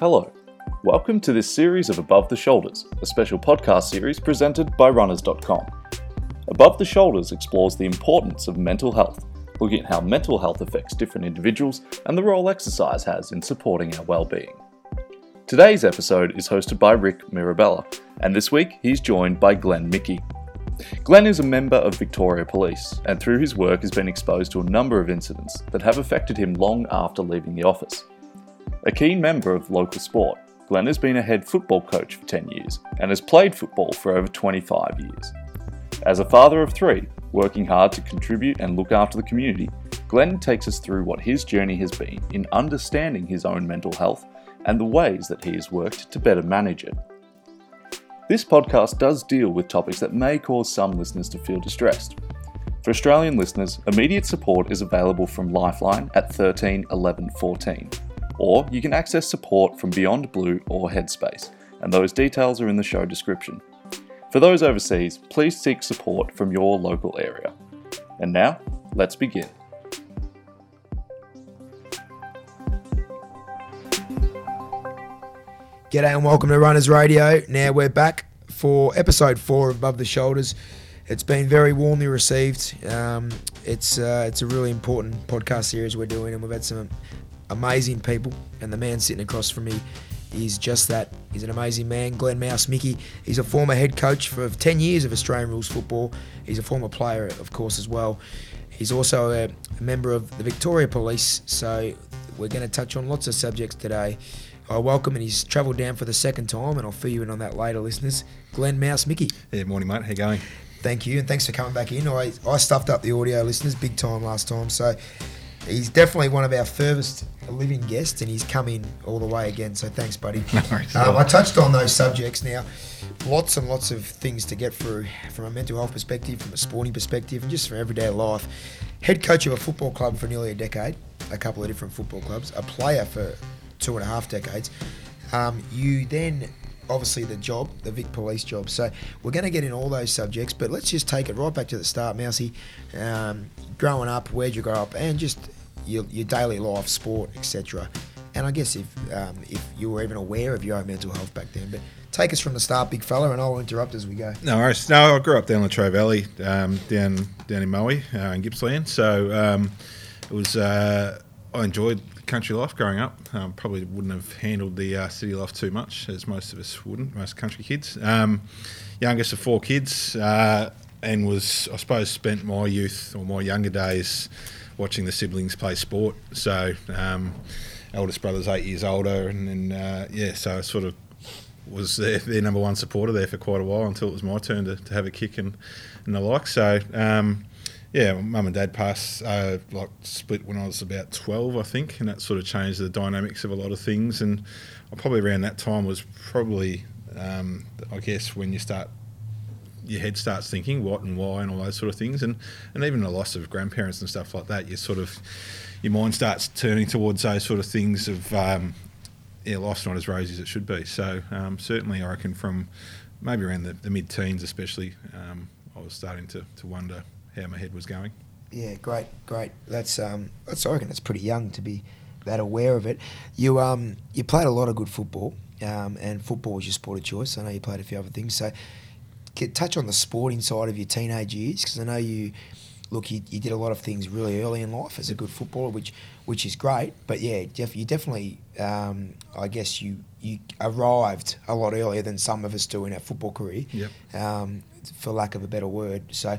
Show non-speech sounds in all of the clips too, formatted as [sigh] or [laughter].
Hello. Welcome to this series of Above the Shoulders, a special podcast series presented by Runners.com. Above the Shoulders explores the importance of mental health, looking at how mental health affects different individuals and the role exercise has in supporting our well-being. Today's episode is hosted by Rick Mirabella, and this week he's joined by Glenn Mickey. Glenn is a member of Victoria Police, and through his work has been exposed to a number of incidents that have affected him long after leaving the office. A keen member of local sport, Glenn has been a head football coach for 10 years and has played football for over 25 years. As a father of three, working hard to contribute and look after the community, Glenn takes us through what his journey has been in understanding his own mental health and the ways that he has worked to better manage it. This podcast does deal with topics that may cause some listeners to feel distressed. For Australian listeners, immediate support is available from Lifeline at 13 11 14, or you can access support from Beyond Blue or Headspace, and those details are in the show description. For those overseas, please seek support from your local area. And now, let's begin. G'day and welcome to Runners Radio. Now we're back for episode four of Above the Shoulders. It's been very warmly received. Um, it's uh, it's a really important podcast series we're doing, and we've had some amazing people. And the man sitting across from me is just that. He's an amazing man, Glenn Mouse Mickey. He's a former head coach for 10 years of Australian rules football. He's a former player, of course, as well. He's also a, a member of the Victoria Police. So we're going to touch on lots of subjects today. I welcome, and he's travelled down for the second time, and I'll fill you in on that later, listeners. Glenn Mouse Mickey. Yeah, morning, mate. How you going? Thank you, and thanks for coming back in. I, I stuffed up the audio listeners big time last time, so he's definitely one of our furthest living guests, and he's come in all the way again. So thanks, buddy. [laughs] um, I touched on those subjects now. Lots and lots of things to get through from a mental health perspective, from a sporting perspective, and just from everyday life. Head coach of a football club for nearly a decade, a couple of different football clubs, a player for two and a half decades. Um, you then obviously the job, the Vic Police job. So we're going to get in all those subjects, but let's just take it right back to the start, Mousy. Um, growing up, where'd you grow up, and just your, your daily life, sport, etc. And I guess if um, if you were even aware of your own mental health back then, but take us from the start, big fella, and I'll interrupt as we go. No worries. No, I grew up down Latrobe Valley, um, down down in Moe, uh, in Gippsland. So um, it was uh, I enjoyed country life growing up. Um, probably wouldn't have handled the uh, city life too much, as most of us wouldn't, most country kids. Um, youngest of four kids, uh, and was, I suppose, spent my youth or my younger days watching the siblings play sport. So, um, eldest brother's eight years older, and, and uh, yeah, so I sort of was their, their, number one supporter there for quite a while until it was my turn to, to have a kick and, and the like. So, um, yeah, mum and dad passed, uh, like split when I was about 12, I think, and that sort of changed the dynamics of a lot of things. And I probably around that time was probably, um, I guess, when you start, your head starts thinking what and why and all those sort of things. And, and even the loss of grandparents and stuff like that, you sort of, your mind starts turning towards those sort of things of, um, yeah, life's not as rosy as it should be. So um, certainly, I reckon from maybe around the, the mid teens, especially, um, I was starting to, to wonder how my head was going. Yeah, great, great. That's um, that's I reckon it's pretty young to be that aware of it. You um, you played a lot of good football, um, and football was your sport of choice. I know you played a few other things. So, get, touch on the sporting side of your teenage years because I know you. Look, you, you did a lot of things really early in life as a good footballer, which which is great. But yeah, def, you definitely, um, I guess you you arrived a lot earlier than some of us do in our football career, yep. um, for lack of a better word. So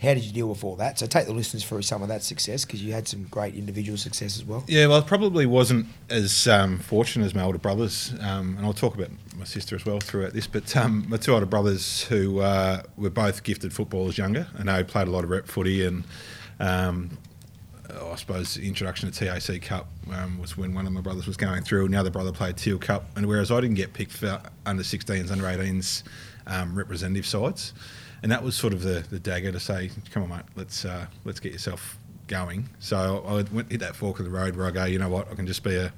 how did you deal with all that? So take the listeners through some of that success because you had some great individual success as well. Yeah, well, I probably wasn't as um, fortunate as my older brothers, um, and I'll talk about my sister as well throughout this. But um, my two older brothers, who uh, were both gifted footballers younger, and they played a lot of rep footy, and um, I suppose the introduction to TAC Cup um, was when one of my brothers was going through, and the other brother played Teal Cup, and whereas I didn't get picked for under 16s, under 18s um, representative sides and that was sort of the, the dagger to say, come on, mate, let's uh, let's get yourself going. So I went hit that fork of the road where I go, you know what, I can just be a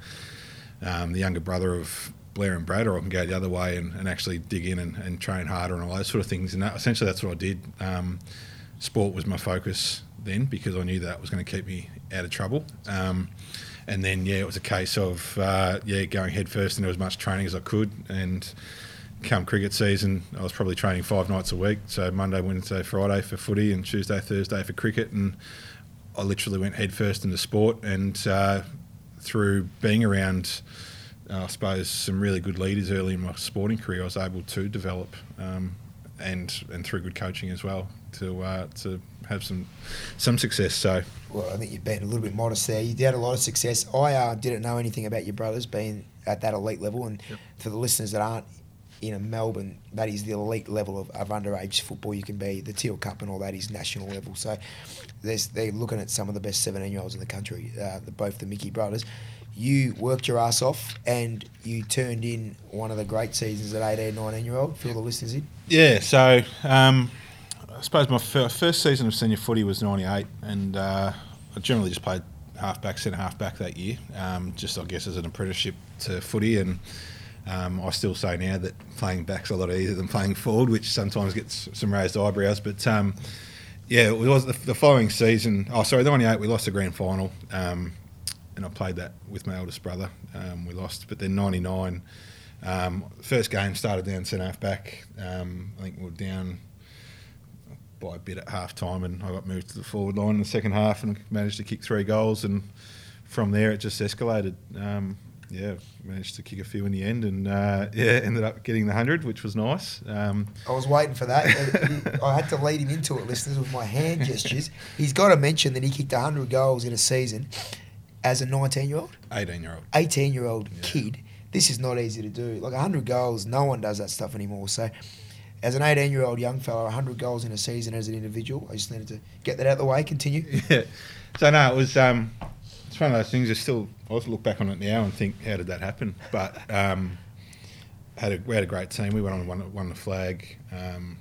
um, the younger brother of Blair and Brad, or I can go the other way and, and actually dig in and, and, train harder and all those sort of things. And that, essentially, that's what I did. Um, sport was my focus then because I knew that was going to keep me out of trouble. Um, and then yeah, it was a case of uh, yeah going head first into as much training as I could, and come cricket season, I was probably training five nights a week. So Monday, Wednesday, Friday for footy, and Tuesday, Thursday for cricket, and I literally went headfirst into sport, and uh, through being around. Uh, I suppose some really good leaders early in my sporting career, I was able to develop, um, and and through good coaching as well to uh, to have some some success. So, well, I think you've been a little bit modest there. You had a lot of success. I uh, didn't know anything about your brothers being at that elite level, and yep. for the listeners that aren't in Melbourne, that is the elite level of, of underage football you can be. The Teal Cup and all that is national level. So, they're looking at some of the best 17 year olds in the country, uh, the, both the Mickey brothers. You worked your ass off and you turned in one of the great seasons at 18, 19 year old. Fill the listeners in. Yeah, so um, I suppose my first season of senior footy was '98, and uh, I generally just played halfback, centre halfback that year. Um, just I guess as an apprenticeship to footy, and um, I still say now that playing back's a lot easier than playing forward, which sometimes gets some raised eyebrows. But um, yeah, it was the, the, following season. Oh, sorry, the '98 we lost the grand final, um, and I played that with my eldest brother. Um, we lost, but then '99. Um, first game started down centre half back. Um, I think we were down by a bit at half time, and I got moved to the forward line in the second half and managed to kick three goals. And from there, it just escalated. Um, yeah, managed to kick a few in the end, and uh, yeah, [laughs] ended up getting the hundred, which was nice. Um, I was waiting for that. I had to lead him into it, listeners, with my hand gestures. He's got to mention that he kicked hundred goals in a season as a nineteen-year-old, eighteen-year-old, eighteen-year-old yeah. kid. This is not easy to do. Like hundred goals, no one does that stuff anymore. So as an 18 year old young fella, 100 goals in a season as an individual. I just needed to get that out of the way. Continue. [laughs] Yeah. So no, it was um, one of those things. I still I also look back on it now and think, how did that happen? But um, had a, we had a great team. We went on and won, won the flag, um,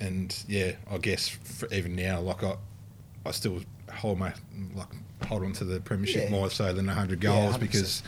and yeah, I guess even now, like I, I still hold my like hold on to the premiership yeah. more so than 100 goals yeah, because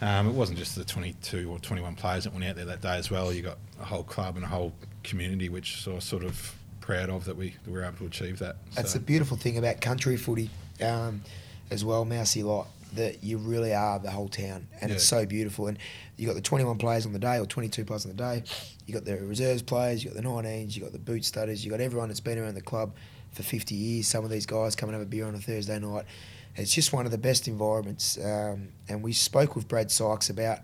um, it wasn't just the 22 or 21 players that went out there that day as well. You got a whole club and a whole community, which I was sort of proud of that we, that we were able to achieve that. That's so. the beautiful thing about country footy um, as well, Mousy Lot, that you really are the whole town, and yeah. it's so beautiful. And you got the 21 players on the day or 22 players on the day. You got the reserves players, you got the 19s, you got the boot studders, you got everyone that's been around the club for 50 years. Some of these guys come and have a beer on a Thursday night it's just one of the best environments. Um, and we spoke with Brad Sykes about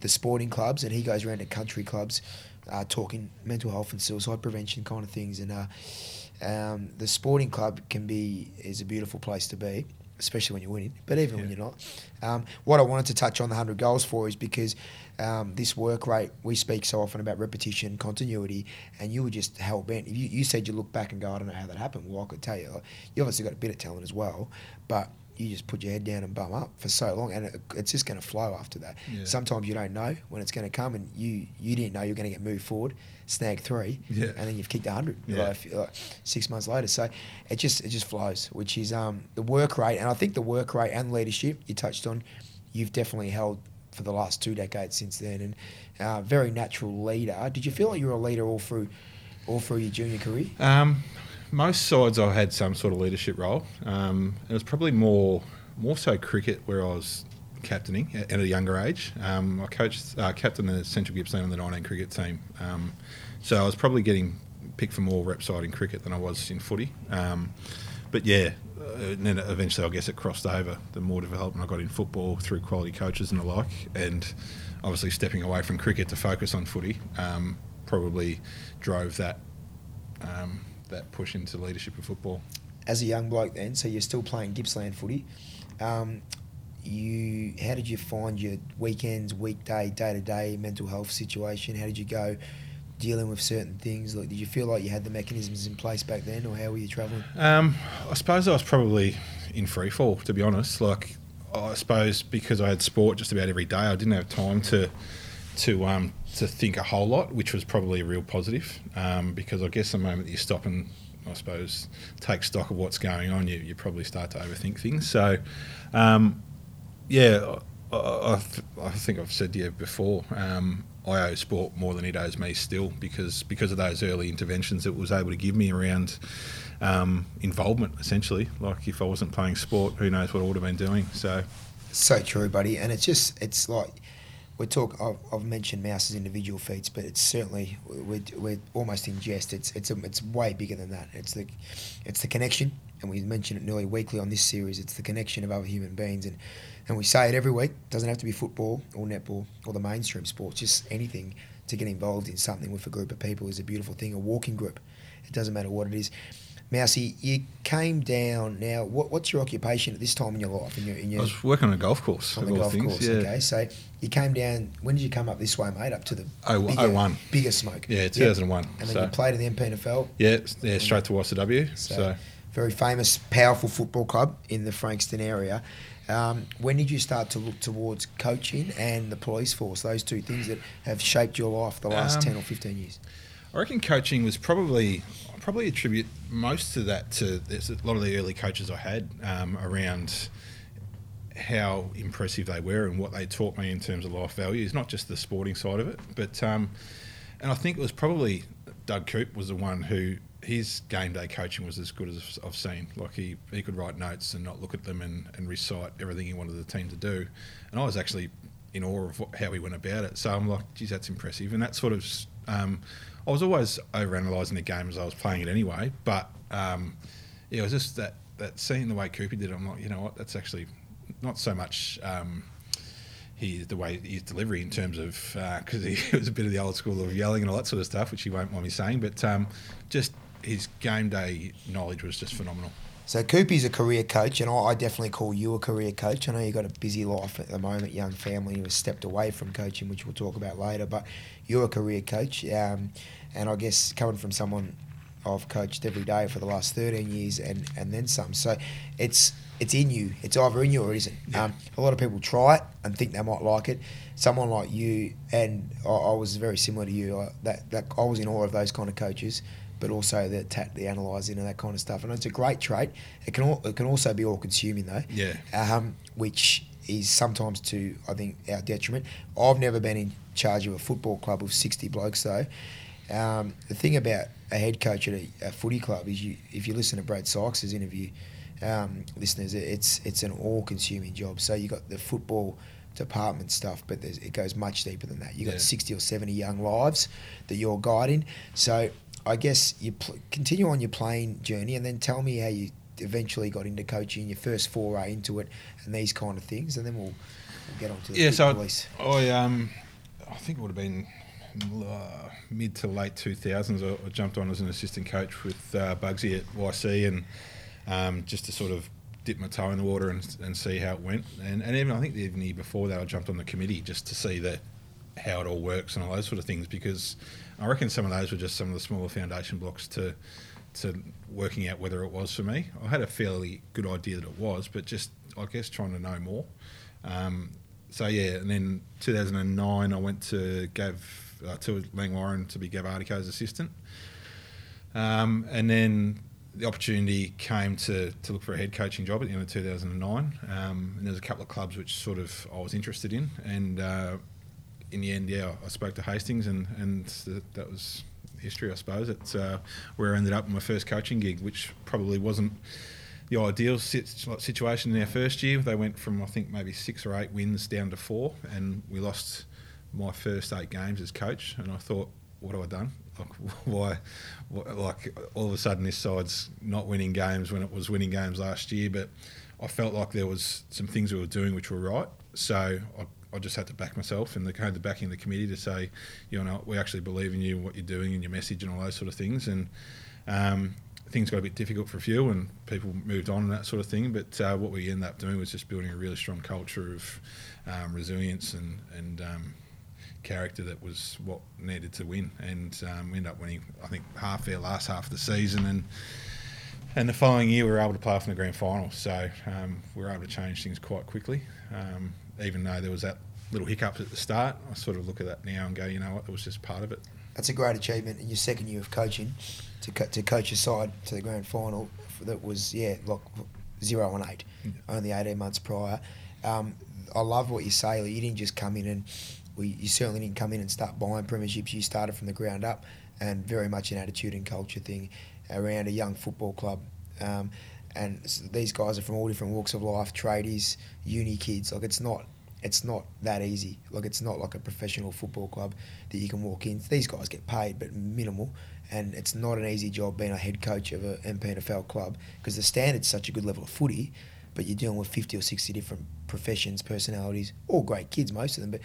the sporting clubs, and he goes around to country clubs uh, talking mental health and suicide prevention kind of things. And uh, um, the sporting club can be is a beautiful place to be, especially when you're winning, but even yeah. when you're not. Um, what I wanted to touch on the 100 goals for is because um, this work rate, we speak so often about repetition, continuity, and you were just hell bent. You, you said you look back and go, I don't know how that happened. Well, I could tell you. You obviously got a bit of talent as well, but you just put your head down and bum up for so long, and it, it's just going to flow after that. Yeah. Sometimes you don't know when it's going to come, and you you didn't know you're going to get moved forward, snag three, yeah. and then you've kicked hundred yeah. like, like six months later. So it just it just flows, which is um, the work rate, and I think the work rate and leadership you touched on, you've definitely held for the last two decades since then, and uh, very natural leader. Did you feel like you were a leader all through all through your junior career? Um, most sides I had some sort of leadership role. Um, it was probably more more so cricket where I was captaining at, at a younger age. Um, I coached uh, captain the Central Gippsland on the 19 cricket team, um, so I was probably getting picked for more rep side in cricket than I was in footy. Um, but yeah, uh, and then eventually I guess it crossed over. The more development I got in football through quality coaches and the like, and obviously stepping away from cricket to focus on footy um, probably drove that um, that push into leadership of football. As a young bloke, then, so you're still playing Gippsland footy. Um, you, how did you find your weekends, weekday, day to day mental health situation? How did you go dealing with certain things? Like, did you feel like you had the mechanisms in place back then, or how were you travelling? Um, I suppose I was probably in free fall, to be honest. Like, I suppose because I had sport just about every day, I didn't have time to to um, to think a whole lot, which was probably a real positive. Um, because I guess the moment you stop and I suppose take stock of what's going on, you, you probably start to overthink things. So, um, yeah, I, I, I, think I've said to you before. Um, I owe sport more than it owes me still because because of those early interventions it was able to give me around um, involvement essentially. Like if I wasn't playing sport, who knows what I would have been doing. So So true, buddy. And it's just it's like we talk. I've, I've mentioned Mouse's individual feats, but it's certainly we're, we're almost in jest. It's it's a, it's way bigger than that. It's the it's the connection, and we mention it nearly weekly on this series. It's the connection of other human beings, and and we say it every week. It doesn't have to be football or netball or the mainstream sports. Just anything to get involved in something with a group of people is a beautiful thing. A walking group, it doesn't matter what it is. Mousy, you came down. Now, what, what's your occupation at this time in your life? In your, in your, I was working on a golf course. On the golf things, course, yeah. okay. So you came down. When did you come up this way, mate? Up to the oh, bigger, 01. bigger smoke. Yeah, two thousand one. And then so. you played in the MPNFL. Yeah, yeah, straight to YCW. So, so, very famous, powerful football club in the Frankston area. Um, when did you start to look towards coaching and the police force? Those two things that have shaped your life the last um, ten or fifteen years. I reckon coaching was probably probably attribute most of that to there's a lot of the early coaches I had um, around how impressive they were and what they taught me in terms of life values, not just the sporting side of it, but um, and I think it was probably Doug Coop was the one who his game day coaching was as good as I've seen. Like he, he could write notes and not look at them and, and recite everything he wanted the team to do, and I was actually in awe of what, how he went about it. So I'm like, geez, that's impressive, and that sort of um, I was always over analysing the game as I was playing it anyway. But um, yeah, it was just that that seeing the way Cooper did it. I'm like, you know what? That's actually not so much. Um, he, the way his delivery in terms of because uh, he [laughs] was a bit of the old school of yelling and all that sort of stuff, which he won't mind me saying, but um, just his game day knowledge was just phenomenal. So Coopy's a career coach, and I definitely call you a career coach. I know you've got a busy life at the moment, young family, you have stepped away from coaching, which we'll talk about later. But you're a career coach, um, and I guess coming from someone I've coached every day for the last 13 years and, and then some. So it's it's in you. It's either in you or it isn't. Yeah. Um, a lot of people try it and think they might like it. Someone like you, and I, I was very similar to you. I, that, that I was in awe of those kind of coaches, but also the tat, the analysing and that kind of stuff. And it's a great trait. It can all, it can also be all consuming though. Yeah. Um, which is sometimes to I think our detriment. I've never been in charge of a football club of 60 blokes though. Um, the thing about a head coach at a, a, footy club is you if you listen to Brad Sykes' interview, um, listeners, it's it's an all-consuming job. So you got the football department stuff, but it goes much deeper than that. You got yeah. 60 or 70 young lives that you're guiding. So I guess you pl- continue on your playing journey, and then tell me how you eventually got into coaching, your first foray into it, and these kind of things, and then we'll, we'll get on to the yeah. So police. I um I think it would have been uh, mid to late 2000s. I, I, jumped on as an assistant coach with uh, Bugsy at YC and um, just to sort of dip my toe in the water and, and see how it went. And, and even I think even the year before that, I jumped on the committee just to see that how it all works and all those sort of things because I reckon some of those were just some of the smaller foundation blocks to to working out whether it was for me. I had a fairly good idea that it was, but just I guess trying to know more. Um, so yeah, and then 2009, I went to Gav uh, to Langwarrin to be Gav Artico's assistant, um, and then the opportunity came to, to look for a head coaching job at the end of 2009. Um, and there's a couple of clubs which sort of I was interested in, and uh, in the end, yeah, I spoke to Hastings, and and that was history, I suppose. It's uh, where I ended up in my first coaching gig, which probably wasn't the ideal situation in our first year. They went from I think maybe six or eight wins down to four, and we lost my first eight games as coach. And I thought, what have I done? Like, [laughs] why? Like all of a sudden, this side's not winning games when it was winning games last year. But I felt like there was some things we were doing which were right. So I, I just had to back myself and the, had the backing of the committee to say, you know, we actually believe in you, and what you're doing, and your message, and all those sort of things. And um, things got a bit difficult for a few and people moved on and that sort of thing. But uh, what we ended up doing was just building a really strong culture of um, resilience and, and um, character that was what needed to win. And um, we ended up winning, I think, half our last half of the season. And and the following year, we were able to play off in the grand final. So um, we were able to change things quite quickly. Um, even though there was that little hiccup at the start, I sort of look at that now and go, you know what, it was just part of it. That's a great achievement in your second year of coaching to co- to coach a side to the grand final that was yeah like zero and eight, yeah. only eighteen months prior. Um, I love what you say. Like, you didn't just come in and we, you certainly didn't come in and start buying premierships. You started from the ground up, and very much an attitude and culture thing around a young football club. Um, and these guys are from all different walks of life, tradies, uni kids. Like it's not it's not that easy. Like it's not like a professional football club that you can walk in. These guys get paid, but minimal, and it's not an easy job being a head coach of a MPNFL club because the standard's such a good level of footy, but you're dealing with fifty or sixty different professions, personalities, all great kids, most of them. But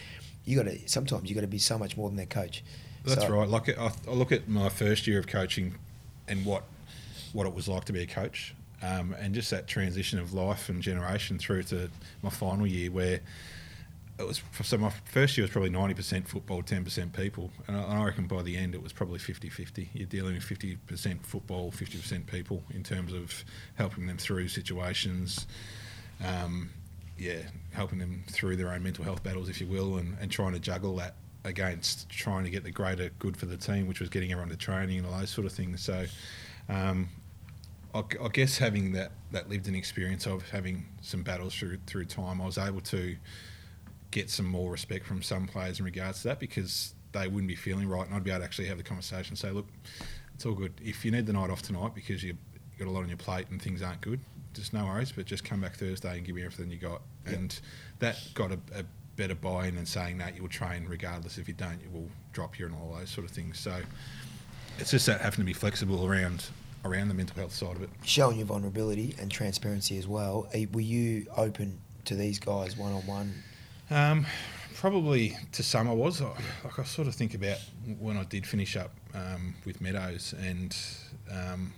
you got to sometimes you got to be so much more than their coach. That's So- right. Like I, I look at my first year of coaching and what what it was like to be a coach, um, and just that transition of life and generation through to my final year where it was so my first year was probably 90% football 10% people. And I, reckon by the end it was probably 50-50 you're dealing with 50% football 50% people in terms of helping them through situations um, yeah helping them through their own mental health battles if you will and, and trying to juggle that against trying to get the greater good for the team which was getting everyone to training and all those sort of things. So um, I, I guess having that, that lived in experience of having some battles through through time, I was able to get some more respect from some players in regards to that because they wouldn't be feeling right, and I'd be able to actually have the conversation and say, look, it's all good. If you need the night off tonight because you've got a lot on your plate and things aren't good, just no worries, but just come back Thursday and give me everything you got. Yep. And that got a, a better buy-in than saying that you'll train regardless. If you don't, you will drop you and all those sort of things. So it's just that having to be flexible around around the mental health side of it. showing your vulnerability and transparency as well. Were you open to these guys one on one? Um, probably to some I was. I- Like I sort of think about when I did finish up um, with Meadows, and um,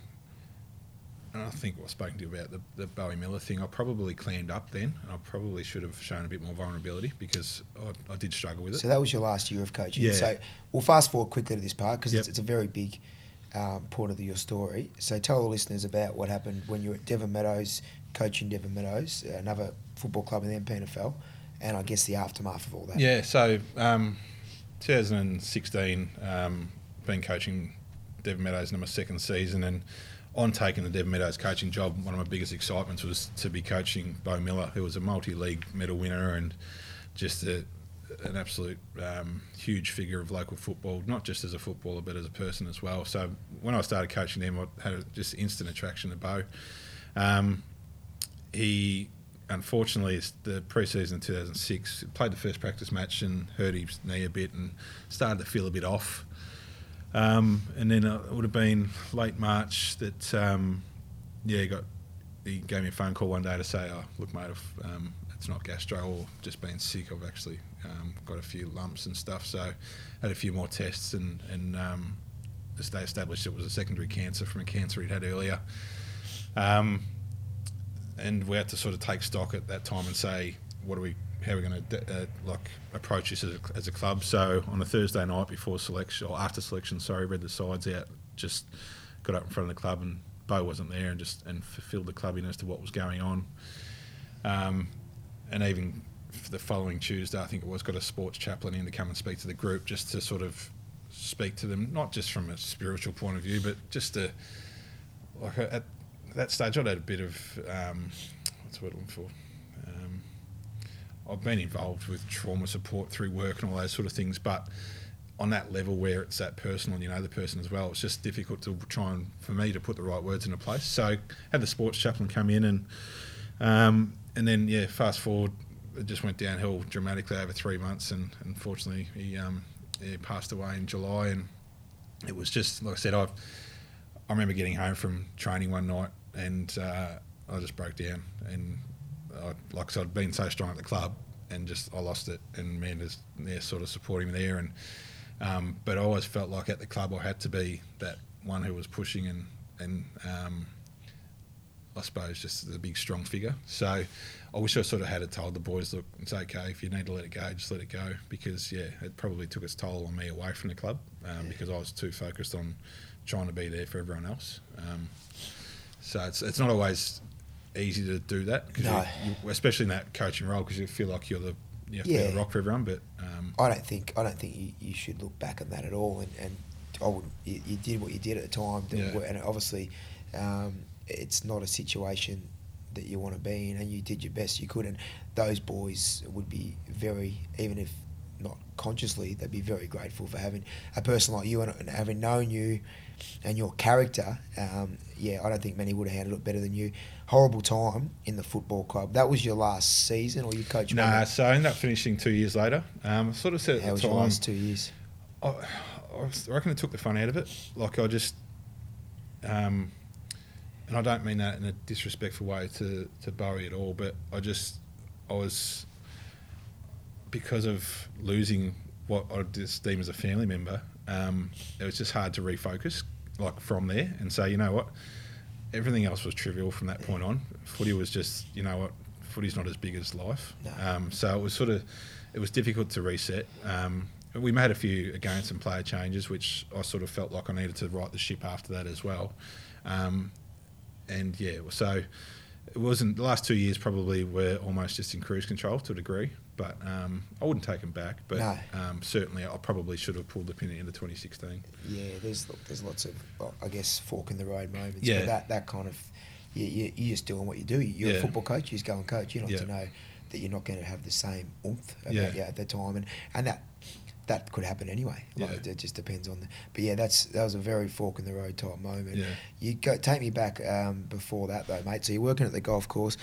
and I think I've spoken to you about the, the Bowie Miller thing. I probably clammed up then, and I probably should have shown a bit more vulnerability because I, I did struggle with it. So that was your last year of coaching. Yeah. So we'll fast forward quickly to this part because Yep. it's, it's a very big um, part of your story. So tell the listeners about what happened when you were at Devon Meadows, coaching Devon Meadows, another football club in the MPNFL, and I guess the aftermath of all that. Yeah, so um, 2016, um, been coaching Devon Meadows in my second season, and on taking the Devon Meadows coaching job, one of my biggest excitements was to be coaching Bo Miller, who was a multi-league medal winner and just a, an absolute um, huge figure of local football, not just as a footballer but as a person as well. So when I started coaching him, I had just instant attraction to Bo. Um, he unfortunately it's the pre-season in 2006 played the first practice match and hurt his knee a bit and started to feel a bit off. Um, and then it would have been late March that um, yeah he got he gave me a phone call one day to say oh look mate I've, um, it's not gastro or just been sick. I've actually um, got a few lumps and stuff. So had a few more tests and and um, they established it was a secondary cancer from a cancer he'd had earlier. Um, and we had to sort of take stock at that time and say, what are we, how are we going to uh, like approach this as a, as a club? So on a Thursday night before selection or after selection, sorry, read the sides out, just got up in front of the club and Bo wasn't there and just and fulfilled the club in as to what was going on. Um, and even the following Tuesday, I think it was, got a sports chaplain in to come and speak to the group just to sort of speak to them, not just from a spiritual point of view, but just to like at that stage, I'd had a bit of um, what's the word I'm for. Um, I've been involved with trauma support through work and all those sort of things, but on that level where it's that personal and you know the person as well, it's just difficult to try and for me to put the right words into place. So had the sports chaplain come in and um, and then yeah, fast forward, it just went downhill dramatically over three months, and unfortunately he, um, he passed away in July, and it was just like I said, I've I remember getting home from training one night and uh, I just broke down, and I, like I said, I'd been so strong at the club, and just I lost it, and Amanda's there sort of supporting me there, and um, but I always felt like at the club I had to be that one who was pushing and and um, I suppose just a big strong figure. So I wish I sort of had it told the boys, look, it's okay if you need to let it go, just let it go, because yeah, it probably took its toll on me away from the club um, because I was too focused on trying to be there for everyone else. So it's it's not always easy to do that, No. you, you, especially in that coaching role, because you feel like you're the you have to be the rock for everyone. But um, I don't think I don't think you, you should look back on that at all. And, and I would you, you did what you did at the time, Yeah. and obviously um, it's not a situation that you want to be in, and you did your best you could. And those boys would be very even if not consciously, they'd be very grateful for having a person like you and, and having known you and your character. Um, yeah, I don't think many would have handled it better than you. Horrible time in the football club. That was your last season, or you coached? Nah, so I ended up finishing two years later. Um, I sort of said at How was time, your last two years? I, I reckon it took the fun out of it. Like I just, um, and I don't mean that in a disrespectful way to to Bowie at all, but I just I was because of losing what I just deem as a family member. Um, it was just hard to refocus like from there and say, you know what, everything else was trivial from that point on. Footy was just, you know what, footy's not as big as life. No. Um, so it was sort of, it was difficult to reset. Um, we made a few again some player changes, which I sort of felt like I needed to right the ship after that as well. Um, and yeah, so it wasn't the last two years probably were almost just in cruise control to a degree, but um, I wouldn't take them back. But No. um, certainly, I probably should have pulled the pin at the end of 2016. Yeah, there's look, there's lots of well, I guess fork in the road moments. Yeah. But that that kind of you, you you're just doing what you do. You're Yeah. a football coach. You just go and coach. You don't Yeah. to know that you're not going to have the same oomph about Yeah. you at the time, and and that that could happen anyway. Like, Yeah. it, it just depends on the. But yeah, that's that was a very fork in the road type moment. Yeah. You go take me back um, before that though, mate. So you're working at the golf course.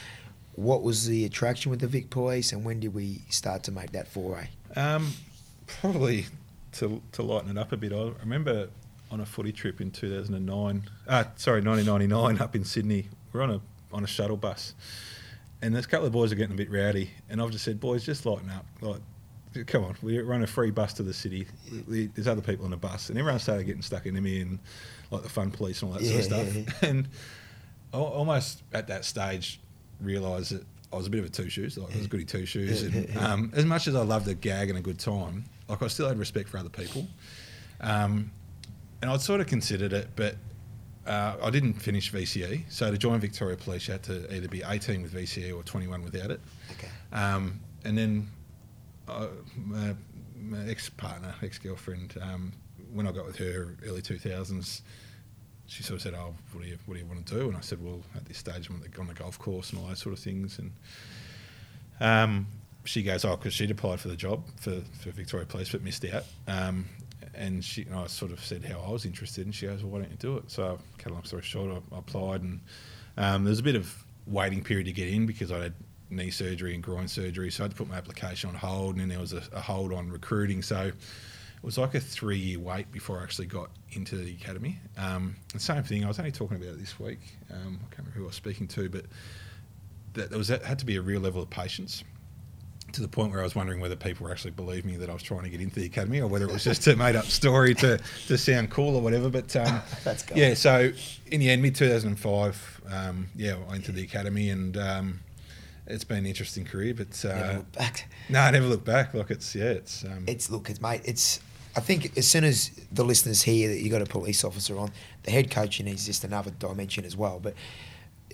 What was the attraction with the Vic Police, and when did we start to make that foray? Um, probably to to lighten it up a bit. I remember on a footy trip in 2009. Uh, sorry, 1999 up in Sydney. We're on a on a shuttle bus, and there's a couple of boys are getting a bit rowdy, and I've just said, boys, just lighten up. Like, come on, we run a free bus to the city. There's other people on the bus, and everyone started getting stuck into me and like the fun police and all that sort of stuff. yeah, And almost at that stage realised that I was a bit of a two shoes. Like I was a goody two shoes. Yeah, And, yeah, yeah. um, as much as I loved a gag and a good time, like I still had respect for other people. Um, and I'd sort of considered it, but uh, I didn't finish VCE. So to join Victoria Police, you had to either be 18 with VCE or 21 without it. Okay. Um, and then uh, my, my ex partner, ex girlfriend, um, when I got with her early 2000s, she sort of said, "Oh, what do you what do you want to do?" And I said, "Well, at this stage, I'm on the, on the golf course and all those sort of things." And um, she goes, "Oh, because she'd applied for the job for, for Victoria Police but missed out." Um, and she and I sort of said how I was interested, and she goes, "Well, why don't you do it?" So, cut a long story short, I, I applied, and um, there was a bit of waiting period to get in because I had knee surgery and groin surgery, so I had to put my application on hold, and then there was a, a hold on recruiting. So it was like a three year wait before I actually got into the academy. Um, and same thing, I was only talking about it this week. Um, I can't remember who I was speaking to, but that there was had to be a real level of patience to the point where I was wondering whether people were actually believe me that I was trying to get into the academy or whether it was just a made up [laughs] story to, to sound cool or whatever. But um, [laughs] yeah, so in the end, mid 2005, um, yeah, I entered the academy and um, it's been an interesting career. But uh, Never look back. [laughs] no, I never look back. Like it's yeah, it's um, It's look, it's mate. It's I think as soon as the listeners hear that you got a police officer on, the head coaching is just another dimension as well. But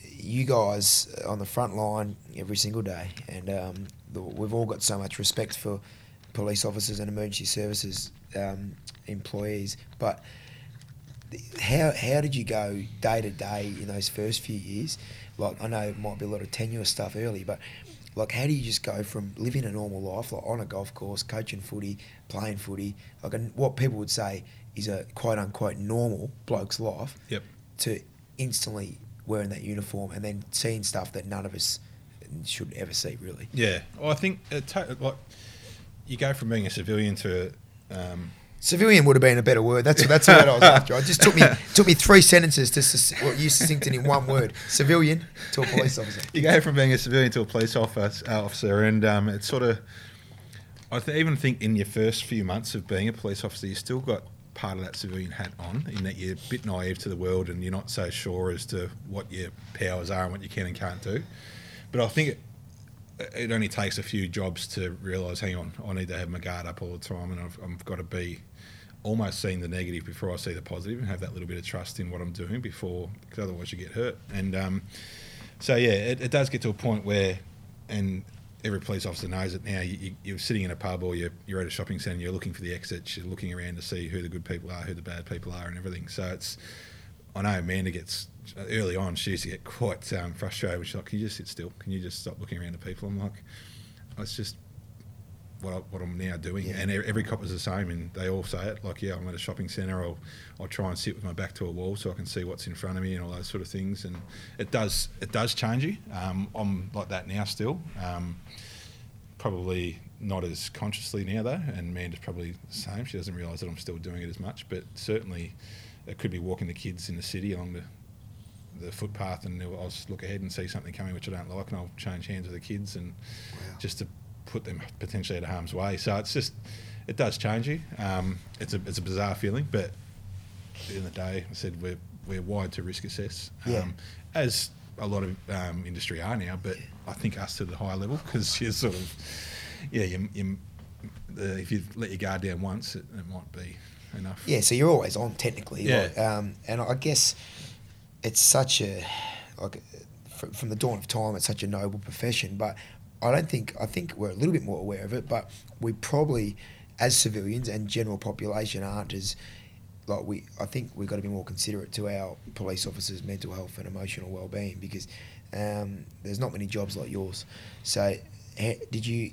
you guys on the front line every single day, and um, the, we've all got so much respect for police officers and emergency services um, employees. But how how did you go day to day in those first few years? Like I know it might be a lot of tenuous stuff early, but like how do you just go from living a normal life, like on a golf course, coaching footy, playing footy, like what people would say is a quote unquote normal bloke's life, Yep. to instantly wearing that uniform and then seeing stuff that none of us should ever see, really. yeah. Well, I think it ta- like you go from being a civilian to um, Civilian would have been a better word. That's that's what I was after. It just took me took me three sentences to what you succinct in one word. Civilian to a police officer. you go from being a civilian to a police officer, officer and um, it's sort of. I th- even think in your first few months of being a police officer, you still got part of that civilian hat on, in that you're a bit naive to the world and you're not so sure as to what your powers are and what you can and can't do. But I think it, it only takes a few jobs to realise, hang on, I need to have my guard up all the time, and I've, I've got to be almost seeing the negative before I see the positive, and have that little bit of trust in what I'm doing before, because otherwise you get hurt. And um, so yeah, it, it does get to a point where, and every police officer knows it now. You, you're sitting in a pub or you're, you're at a shopping centre, you're looking for the exits, you're looking around to see who the good people are, who the bad people are, and everything. So it's, I know Amanda gets early on. She used to get quite um, frustrated. She's like, "Can you just sit still? Can you just stop looking around at people?" I'm like, "It's just what, I, what I'm now doing, Yeah. and every cop is the same, and they all say it. Like, yeah, I'm at a shopping centre. I'll I'll try and sit with my back to a wall so I can see what's in front of me and all those sort of things. And it does it does change you. Um, I'm like that now still. Um, probably not as consciously now though, and Amanda's probably the same. She doesn't realise that I'm still doing it as much, but certainly it could be walking the kids in the city along the the footpath, and I'll just look ahead and see something coming which I don't like, and I'll change hands with the kids and Wow. just to put them potentially out of harm's way. So it's just it does change you. Um, it's a it's a bizarre feeling, but at the end of the day, I said we're we're wired to risk assess, Yeah. um, as a lot of um, industry are now. But I think us to the higher level because [laughs] you're sort of yeah, you, you, the, if you let your guard down once, it, it might be enough. Yeah, so you're always on technically. Yeah. Like, um, and I guess it's such a like from the dawn of time, it's such a noble profession. But I don't think I think we're a little bit more aware of it. But we probably, as civilians and general population, aren't as like we. I think we've got to be more considerate to our police officers' mental health and emotional well-being because um, there's not many jobs like yours. So, did you?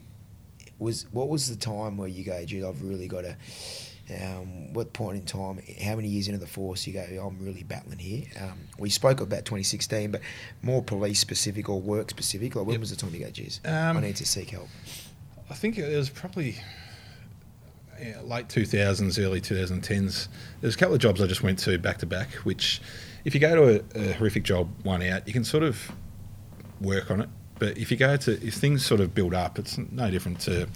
Was what was the time where you go, dude? I've really got to um, what point in time, how many years into the force you go, I'm really battling here? Um, we spoke about 2016, but more police specific or work specific. Like when Yep. was the time you go, geez, Um, I need to seek help? I think it was probably yeah, late 2000s, early 2010s. There's a couple of jobs I just went to back to back, which if you go to a, a horrific job one out, you can sort of work on it. But if you go to, if things sort of build up, it's no different to,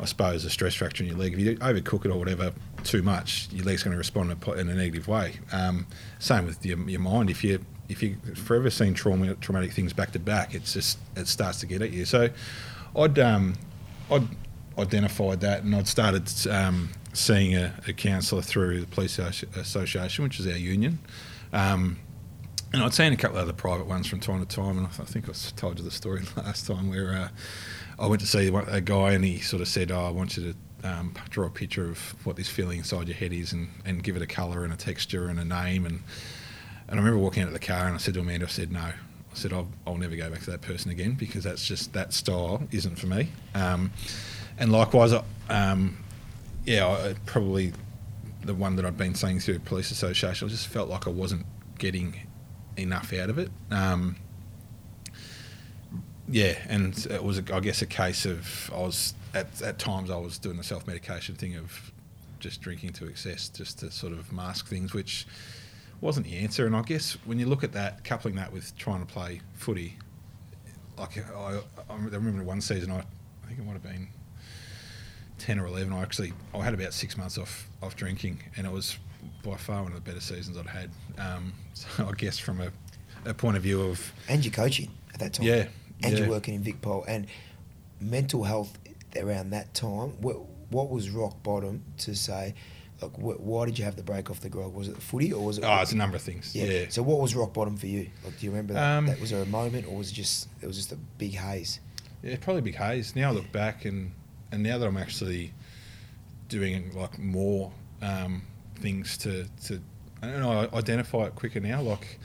I suppose, a stress fracture in your leg. If you overcook it or whatever too much, your leg's going to respond in a negative way. Um, same with your, your mind. If you if you forever seen trauma, traumatic things back to back, it's just it starts to get at you. So, I'd um, I'd identified that and I'd started um, seeing a, a counsellor through the police association, which is our union. Um, and I'd seen a couple of other private ones from time to time, and I, think I told you the story [laughs] last time where uh, I went to see a guy, and he sort of said, "Oh, I want you to um, draw a picture of what this feeling inside your head is, and, and give it a colour and a texture and a name." And and I remember walking out of the car, and I said to Amanda, "I said no." I said, I'll, I'll never go back to that person again because that's just that style isn't for me. Um, and likewise, um, yeah, I, probably the one that I'd been saying through police association, I just felt like I wasn't getting enough out of it. Um, yeah, and it was, I guess, a case of I was at, at times I was doing the self medication thing of just drinking to excess, just to sort of mask things, which wasn't the answer. And I guess when you look at that, coupling that with trying to play footy, like I, I remember one season, I, I think it might have been ten or eleven. I actually I had about six months off off drinking, and it was by far one of the better seasons I'd had. Um, [laughs] so I guess from a, a point of view of And you're coaching at that time. Yeah, And yeah. you're working in VicPol. And mental health around that time, what, what was rock bottom to say, like, wh- why did you have the break off the grog? Was it the footy or was it? oh, it's a number of things. yeah. Yeah. So what was rock bottom for you? Like, do you remember that? Um, that was there a moment or was it just, it was just a big haze? Yeah, probably big haze. Now I look back and and now that I'm actually doing like more um, things to to I don't know I identify it quicker now. Like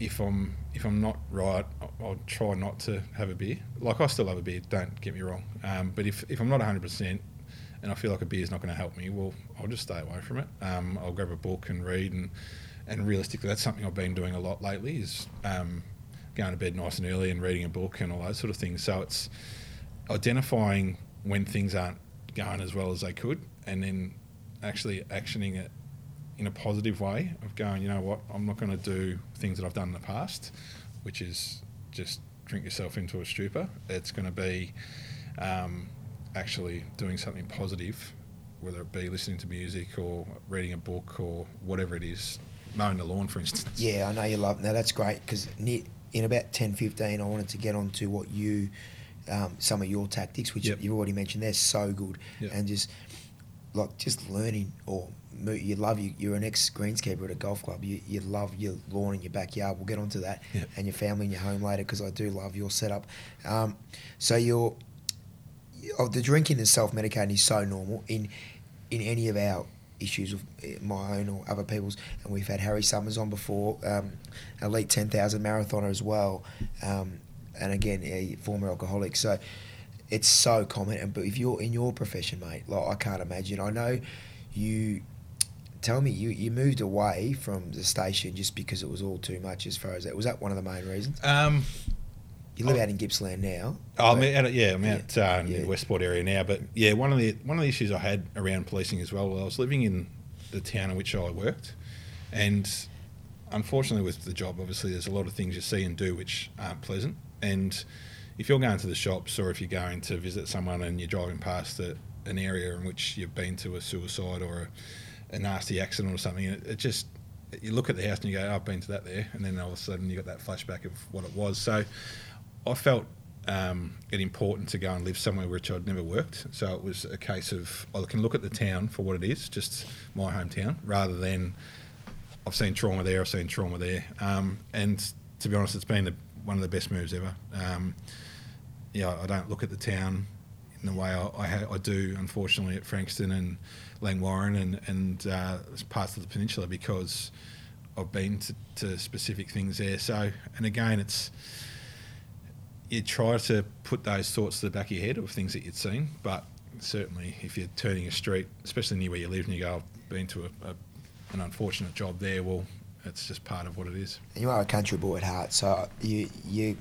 if I'm if I'm not right, I'll, try not to have a beer. Like I still have a beer. Don't get me wrong. Um, but if if I'm not 100 percent and I feel like a beer is not going to help me, well, I'll just stay away from it. Um, I'll grab a book and read and and realistically, that's something I've been doing a lot lately. Is um, going to bed nice and early and reading a book and all those sort of things. So it's identifying when things aren't going as well as they could, and then actually actioning it in a positive way of going, you know what, I'm not going to do things that I've done in the past, which is just drink yourself into a stupor. It's going to be um, actually doing something positive, whether it be listening to music or reading a book or whatever it is, mowing the lawn, for instance. Yeah, I know you love. Now that's great because in about 10, 15, I wanted to get on to what you, um, some of your tactics, which Yep. you've already mentioned. They're so good, Yep. and just like just learning or you love you. You're an ex greenskeeper at a golf club. You you love your lawn in your backyard. We'll get onto that Yep. and your family and your home later because I do love your setup. Um, so you're of the drinking and self medicating is so normal in in any of our issues of eh, my own or other people's. And we've had Harry Summers on before, um, elite ten thousand marathoner as well, um, and again a former alcoholic. So it's so common. And but if you're in your profession, mate, like I can't imagine. I know you. Tell me, you, you moved away from the station just because it was all too much. As far as that, was that one of the main reasons? Um, You live out in Gippsland now. Oh, I'm out, yeah, I'm out uh, in Yeah. the Westport area now. But yeah, one of the one of the issues I had around policing as well well. I was living in the town in which I worked, and unfortunately, with the job, obviously, there's a lot of things you see and do which aren't pleasant. And if you're going to the shops or if you're going to visit someone and you're driving past a, an area in which you've been to a suicide or a, a nasty accident or something, it, it just you look at the house and you go, oh, "I've been to that there," and then all of a sudden you got that flashback of what it was. So I felt um, it important to go and live somewhere which I'd never worked. So it was a case of I can look at the town for what it is, just my hometown, rather than I've seen trauma there, I've seen trauma there. Um, and to be honest, it's been the, one of the best moves ever. Um, yeah, I don't look at the town in the way I, I, I do, unfortunately, at Frankston and Langwarrin and, and uh, parts of the peninsula because I've been to, to specific things there. So, and again, it's you try to put those thoughts to the back of your head of things that you'd seen, but certainly if you're turning a street, especially near where you live, and you go, I've been to a, a, an unfortunate job there, well, it's just part of what it is. You are a country boy at heart, so you you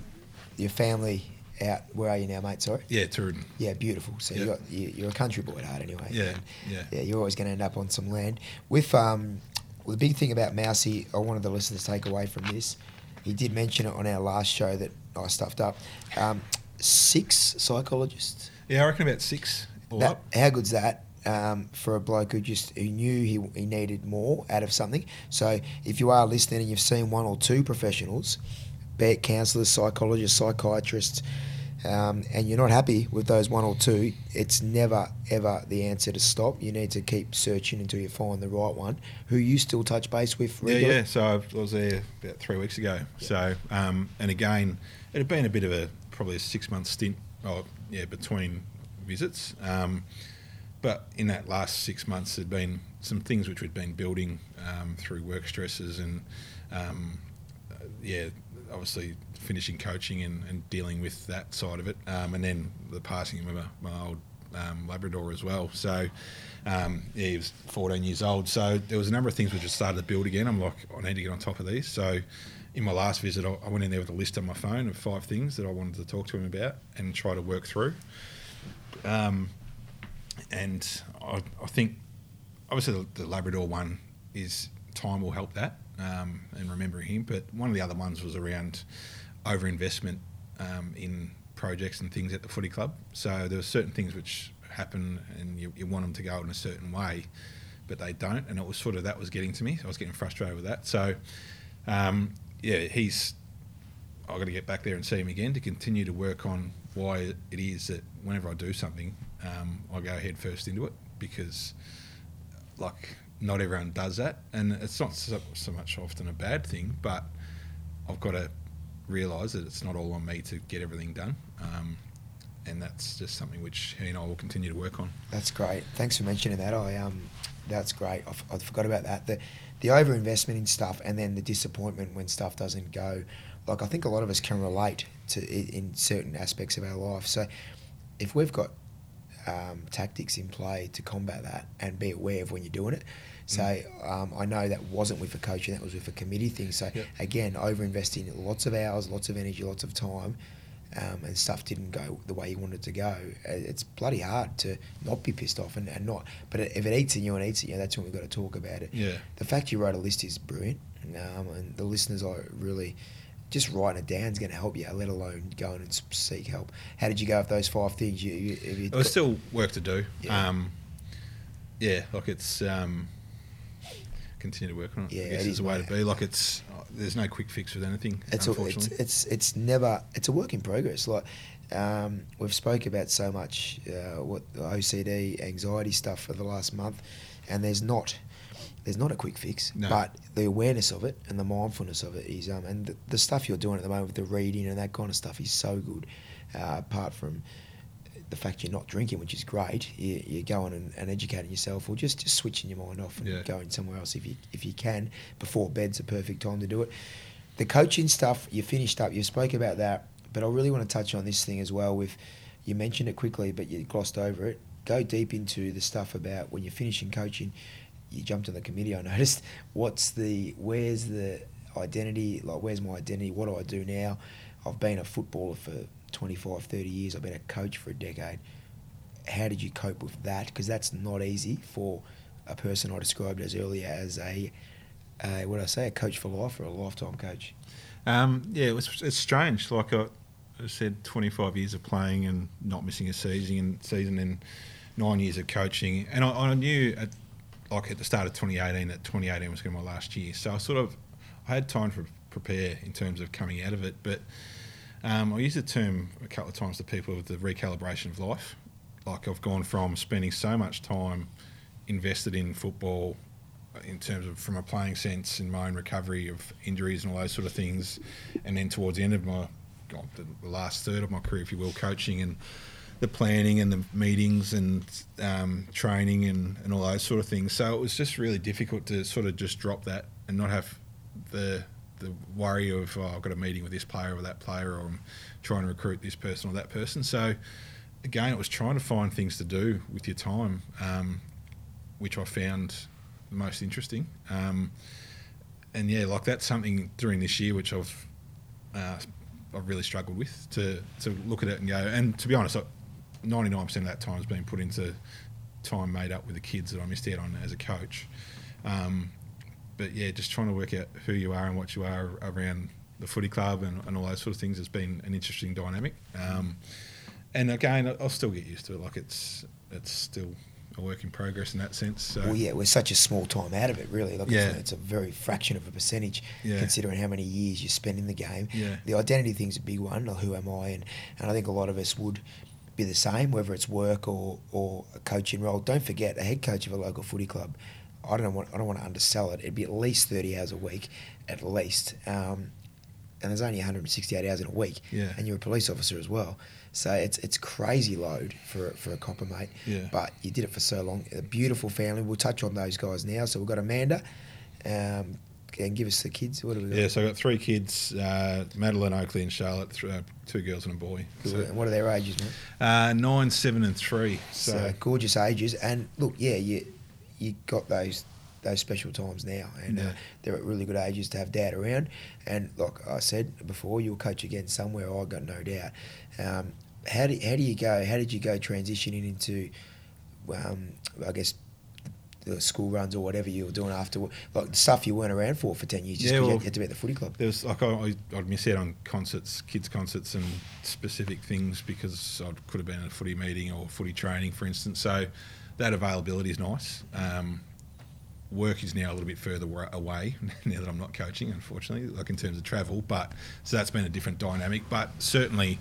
your family out. Where are you now, mate? Sorry. Yeah, Tooradin. Yeah, beautiful. So you got, you, you're a country boy at heart, anyway. Yeah, And, yeah. yeah. You're always going to end up on some land. With um, well, the big thing about Mousy, I wanted the listeners to take away from this. He did mention it on our last show that I stuffed up. Um, six psychologists. Yeah, I reckon about six That, how good's that um, for a bloke who just who knew he, he needed more out of something? So if you are listening and you've seen one or two professionals, be it counsellors, psychologists, psychiatrists, um, and you're not happy with those one or two, it's never ever the answer to stop. You need to keep searching until you find the right one. Who you still touch base with Yeah, regularly? yeah. So I was there about three weeks ago. So, um, and again, it had been a bit of a probably a six month stint. Oh, yeah, between visits. Um, but in that last six months, there'd been some things which we'd been building um, through work stresses and, um, uh, yeah, obviously finishing coaching and, and dealing with that side of it, um, and then the passing of my, my old um, Labrador as well. So, um, yeah, he was 14 years old. So there was a number of things which just started to build again. I'm like, I need to get on top of these. So in my last visit, I went in there with a list on my phone of five things that I wanted to talk to him about and try to work through. Um, and I, I think obviously the, the Labrador one is time will help that um, and remembering him. But one of the other ones was around overinvestment um, in projects and things at the footy club. So there were certain things which happen and you, you want them to go in a certain way, but they don't. And it was sort of that was getting to me. I was getting frustrated with that. So um, yeah, he's. I've got to get back there and see him again to continue to work on why it is that whenever I do something, um, I go head first into it because, like, not everyone does that, and it's not so, so much often a bad thing, but I've got to realise that it's not all on me to get everything done, um, and that's just something which he and I will continue to work on. That's great. Thanks for mentioning that. I um, that's great. I, I forgot about that. The the overinvestment in stuff, and then the disappointment when stuff doesn't go. Like I think a lot of us can relate to in certain aspects of our life. So if we've got um, tactics in play to combat that and be aware of when you're doing it. So um, I know that wasn't with a coach, and that was with a committee thing. So Yep. again, overinvesting lots of hours, lots of energy, lots of time, um, and stuff didn't go the way you wanted to go. uh, It's bloody hard to not be pissed off and, and not. But if it eats in you and eats in you, that's when we've got to talk about it. Yeah. The fact you wrote a list is brilliant, um, and the listeners are really just writing it down is going to help you, let alone going and seek help. How did you go with those five things? You, you, you There was got- still work to do. Yeah. Um, yeah, like it's um, continue to work on it. Yeah, I guess it is the way to be. Like it's there's no quick fix with anything. it's, a, it's it's it's never it's a work in progress. Like um, we've spoke about so much uh, what OCD anxiety stuff for the last month, and there's not there's not a quick fix, No. but the awareness of it and the mindfulness of it is um and the, the stuff you're doing at the moment with the reading and that kind of stuff is so good. Uh, apart from the fact you're not drinking, which is great, you, you're going and, and educating yourself, or just, just switching your mind off and Yeah. going somewhere else if you if you can. Before bed's a perfect time to do it. The coaching stuff, you finished up. You spoke about that, but I really want to touch on this thing as well. With you mentioned it quickly, but you glossed over it. Go deep into the stuff about when you're finishing coaching. You jumped on the committee. I [laughs] noticed. What's the? Where's the identity? Like, where's my identity? What do I do now? I've been a footballer for 25, 30 years. I've been a coach for a decade. How did you cope with that? Because that's not easy for a person I described as earlier as a, a what I say, a coach for life or a lifetime coach. Um, yeah, it was, it's strange. Like I, I, said, 25 years of playing and not missing a season and season and nine years of coaching. And I, I knew at like at the start of 2018 that 2018 was going to be my last year. So I sort of I had time to prepare in terms of coming out of it. But um, I use the term a couple of times to people of the recalibration of life. Like I've gone from spending so much time invested in football in terms of from a playing sense in my own recovery of injuries and all those sort of things, and then towards the end of my the last third of my career, if you will, coaching and the planning and the meetings and um, training and, and all those sort of things. So it was just really difficult to sort of just drop that and not have the the worry of oh, I've got a meeting with this player or that player or I'm trying to recruit this person or that person. So again, it was trying to find things to do with your time, um, which I found most interesting. Um, and yeah, like that's something during this year which I've uh, I've really struggled with to to look at it and go. And to be honest, 99% of that time has been put into time made up with the kids that I missed out on as a coach. Um, but yeah, just trying to work out who you are and what you are around the footy club and, and all those sort of things has been an interesting dynamic. Um, and again, I'll still get used to it. Like it's it's still a work in progress in that sense. So. Well, yeah, we're such a small time out of it, really. Like yeah. it's, a, very fraction of a percentage yeah. considering how many years you spend in the game. Yeah. The identity thing's a big one. Like who am I? And, and I think a lot of us would be the same, whether it's work or, or a coaching role. Don't forget, a head coach of a local footy club I don't want I don't want to undersell it. It'd be at least thirty hours a week, at least. Um, and there's only 168 hours in a week, yeah. and you're a police officer as well. So it's it's crazy load for for a copper mate. Yeah. But you did it for so long. A beautiful family. We'll touch on those guys now. So we've got Amanda. Um, and give us the kids. What have we got? Yeah, so I've got three kids: uh, Madeline, Oakley, and Charlotte. Th- uh, two girls and a boy. So, what are their ages, man? Uh, nine, seven, and three. So. so gorgeous ages. And look, yeah, you you got those those special times now, and uh, yeah. they're at really good ages to have dad around. And like I said before, you'll coach again somewhere. I got no doubt. Um, how do how do you go? How did you go transitioning into, um, I guess, the school runs or whatever you were doing after, like stuff you weren't around for for ten years, just yeah, well, you had to be at the footy club. There was like I, would miss out on concerts, kids concerts, and specific things because I could have been at a footy meeting or footy training, for instance. So that availability is nice. Um, work is now a little bit further away [laughs] now that I'm not coaching, unfortunately, like in terms of travel. But so that's been a different dynamic. But certainly,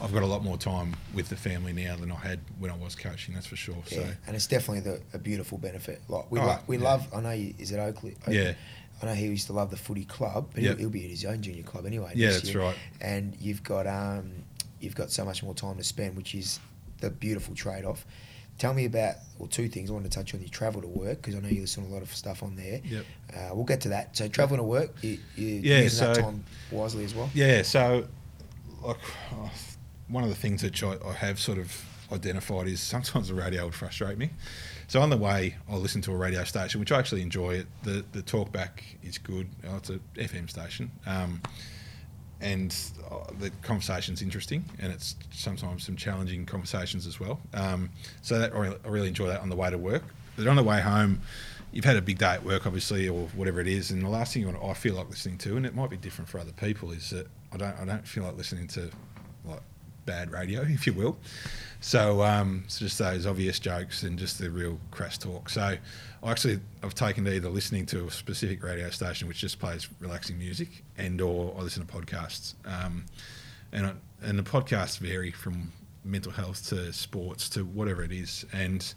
I've got a lot more time with the family now than I had when I was coaching. That's for sure. Yeah, so. and it's definitely the, a beautiful benefit. Like we, oh, lo- we yeah. love. I know. You, is it Oakley? Oakley? Yeah. I know he used to love the footy club, but yep. he'll, he'll, be at his own junior club anyway. Yeah, that's year. right. And you've got um, you've got so much more time to spend, which is the beautiful trade off. Tell me about, well, two things. I want to touch on your travel to work because I know you listen to a lot of stuff on there. Yep. Uh, we'll get to that. So traveling to work, you, you yeah, using so, that time wisely as well. Yeah. So, like, oh, one of the things that I, I have sort of identified is sometimes the radio would frustrate me. So on the way, I'll listen to a radio station, which I actually enjoy. It the the talkback is good. Oh, it's a FM station. Um, and uh, the conversation's interesting, and it's sometimes some challenging conversations as well. Um, so that I really enjoy that on the way to work. But on the way home, you've had a big day at work, obviously, or whatever it is, and the last thing you want, I feel like listening to, and it might be different for other people, is that I don't I don't feel like listening to bad radio, if you will. So um, it's just those obvious jokes and just the real crass talk. So I actually I've taken to either listening to a specific radio station which just plays relaxing music, and or I listen to podcasts. Um, and I, and the podcasts vary from mental health to sports to whatever it is. And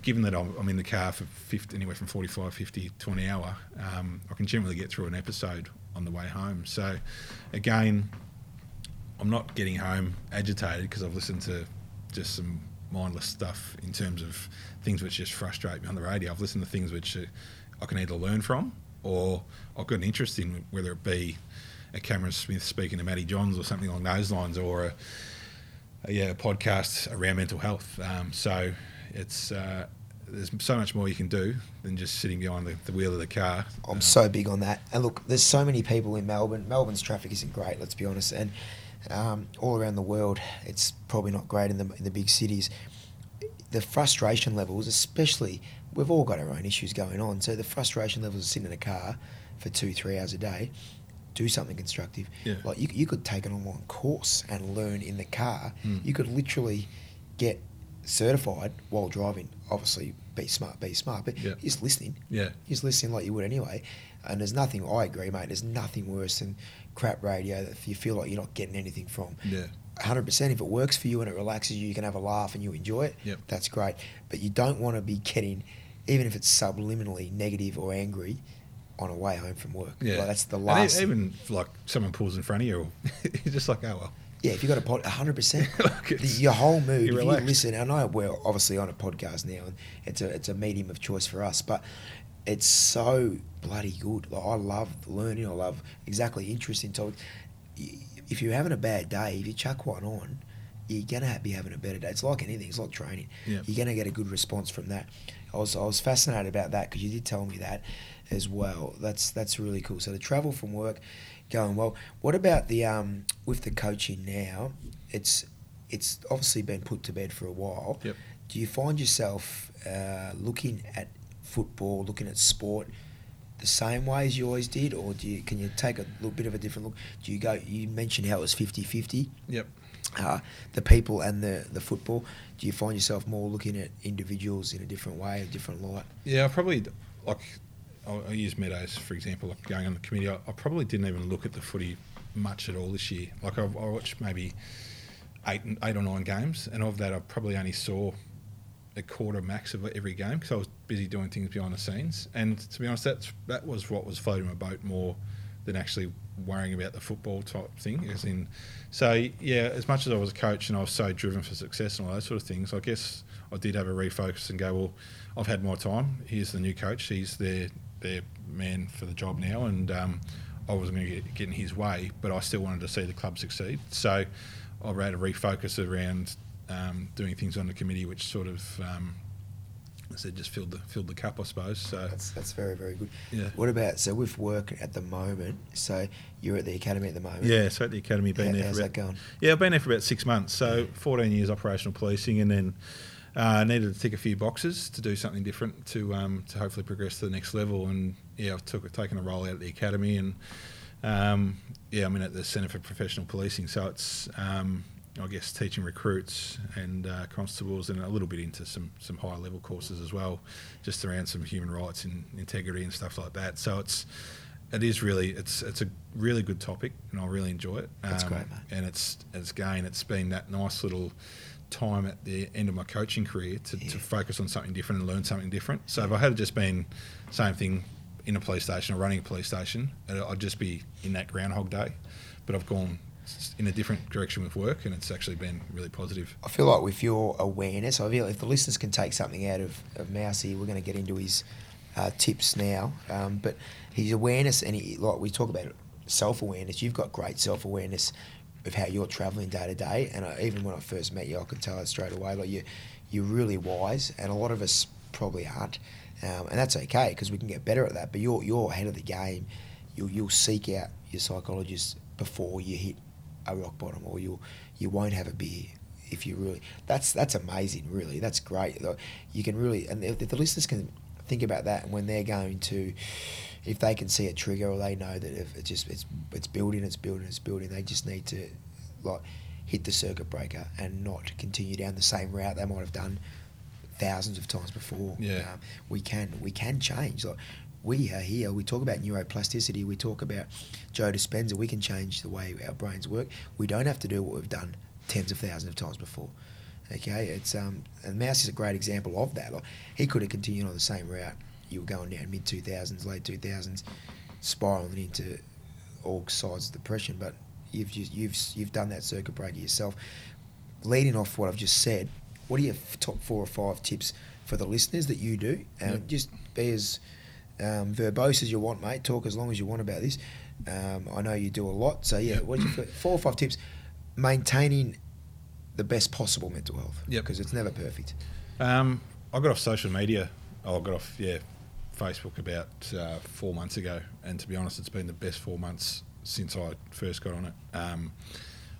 given that I'm, I'm in the car for 50, anywhere from 45, 50 to an hour, um, I can generally get through an episode on the way home. So again, I'm not getting home agitated because I've listened to just some mindless stuff in terms of things which just frustrate me on the radio. I've listened to things which uh, I can either learn from or I've got an interest in, whether it be a Cameron Smith speaking to Matty Johns or something along those lines, or a yeah, a podcast around mental health. Um, so it's uh, there's so much more you can do than just sitting behind the, the wheel of the car. I'm so big on that. And look, there's so many people in Melbourne. Melbourne's traffic isn't great, let's be honest. And um, all around the world, it's probably not great in the, in the big cities. The frustration levels, especially, we've all got our own issues going on. So the frustration levels of sitting in a car for two, three hours a day, do something constructive. Yeah. Like you, you could take an online course and learn in the car. Mm. You could literally get certified while driving. Obviously, be smart, be smart, but Yeah. just listening. Yeah. Just listening like you would anyway. And there's nothing, I agree, mate, there's nothing worse than crap radio that you feel like you're not getting anything from. Yeah. 100% if it works for you and it relaxes you, you can have a laugh and you enjoy it, Yep. that's great. But you don't want to be getting, even if it's subliminally negative or angry, on a way home from work. Yeah, Like, that's the And last. even if, like someone pulls in front of you, [laughs] you're just like, oh well. Yeah, if you've got a pod, hundred percent, [laughs] Like, it's- your whole mood. you're If you relaxed. listen, I know we're obviously on a podcast now, and it's a it's a medium of choice for us, but it's so bloody good. Like I love learning. I love exactly interesting topics. If you're having a bad day, if you chuck one on, you're gonna be having a better day. It's like anything. It's like training. Yeah. You're gonna get a good response from that. I was I was fascinated about that because you did tell me that as well. That's that's really cool. So the travel from work going well. What about the um with the coaching now? It's it's obviously been put to bed for a while. Yep. Do you find yourself uh, looking at football, looking at sport? The same way as you always did, or do you can you take a little bit of a different look? Do you go? You mentioned how it was 50-50, Yep. uh, the people and the the football. Do you find yourself more looking at individuals in a different way, a different light? Yeah, probably like. I'll, I'll use Meadows for example. Like going on the committee, I, I probably didn't even look at the footy much at all this year. Like I, I watched maybe eight, eight or nine games, and of that, I probably only saw a quarter max of every game because I was busy doing things behind the scenes. And to be honest, that's that was what was floating my boat more than actually worrying about the football type thing. As in, so yeah, as much as I was a coach and I was so driven for success and all those sort of things, I guess I did have a refocus and go, well, I've had my time. Here's the new coach. He's their their man for the job now, and um, I wasn't going to get, get in his way, but I still wanted to see the club succeed. So I had a refocus around um, doing things on the committee, which sort of um, I said just filled the filled the cup, I suppose. So That's that's very very good. Yeah. What about so with work at the moment? So you're at the academy at the moment. yeah, so at the academy, been How- there how's for that going? Yeah, I've been there for about six months. So 14 years operational policing, and then uh, needed to tick a few boxes to do something different to um, to hopefully progress to the next level. And yeah, I've took taken a role out at the academy, and um, yeah, I'm in at the Centre for Professional Policing. So it's um, I guess teaching recruits and uh, constables, and a little bit into some some higher level courses as well, just around some human rights and integrity and stuff like that. So it's it is really it's it's a really good topic, and I really enjoy it. That's great, mate. And it's it's again, it's been that nice little time at the end of my coaching career to, Yeah. to focus on something different and learn something different. So if I had just been same thing in a police station or running a police station, I'd just be in that Groundhog Day. But I've gone in a different direction with work, and it's actually been really positive. I feel like with your awareness, I feel if the listeners can take something out of, of Mousy, we're going to get into his uh, tips now. Um, but his awareness, and he, like we talk about self awareness, you've got great self awareness of how you're travelling day to day. And I, even when I first met you, I could tell it straight away. Like you, you're really wise, and a lot of us probably aren't. Um, and that's okay because we can get better at that. But you're you're ahead of the game. You'll you'll seek out your psychologist before you hit a rock bottom, or you'll you won't have a beer if you really. That's that's amazing. Really, that's great. You can really and if the listeners can think about that, and when they're going to, if they can see a trigger or they know that if it's just it's it's building, it's building, it's building, they just need to like hit the circuit breaker and not continue down the same route they might have done thousands of times before. Yeah. Um, we can we can change. Like we are here. We talk about neuroplasticity. We talk about Joe Dispenza. We can change the way our brains work. We don't have to do what we've done tens of thousands of times before. Okay, it's um, and Mouse is a great example of that. Like he could have continued on the same route. You were going down mid two thousands, late two thousands, spiraling into all sides of depression. But you've just, you've you've done that circuit breaker yourself. Leading off what I've just said, what are your top four or five tips for the listeners that you do? And Yep. just be as um, verbose as you want, mate. Talk as long as you want about this. Um, I know you do a lot, so yeah. Yep. Your four or five tips? Maintaining the best possible mental health. Yeah, Because it's never perfect. Um, I got off social media. I got off yeah, Facebook about uh, four months ago, and to be honest, it's been the best four months since I first got on it. Um,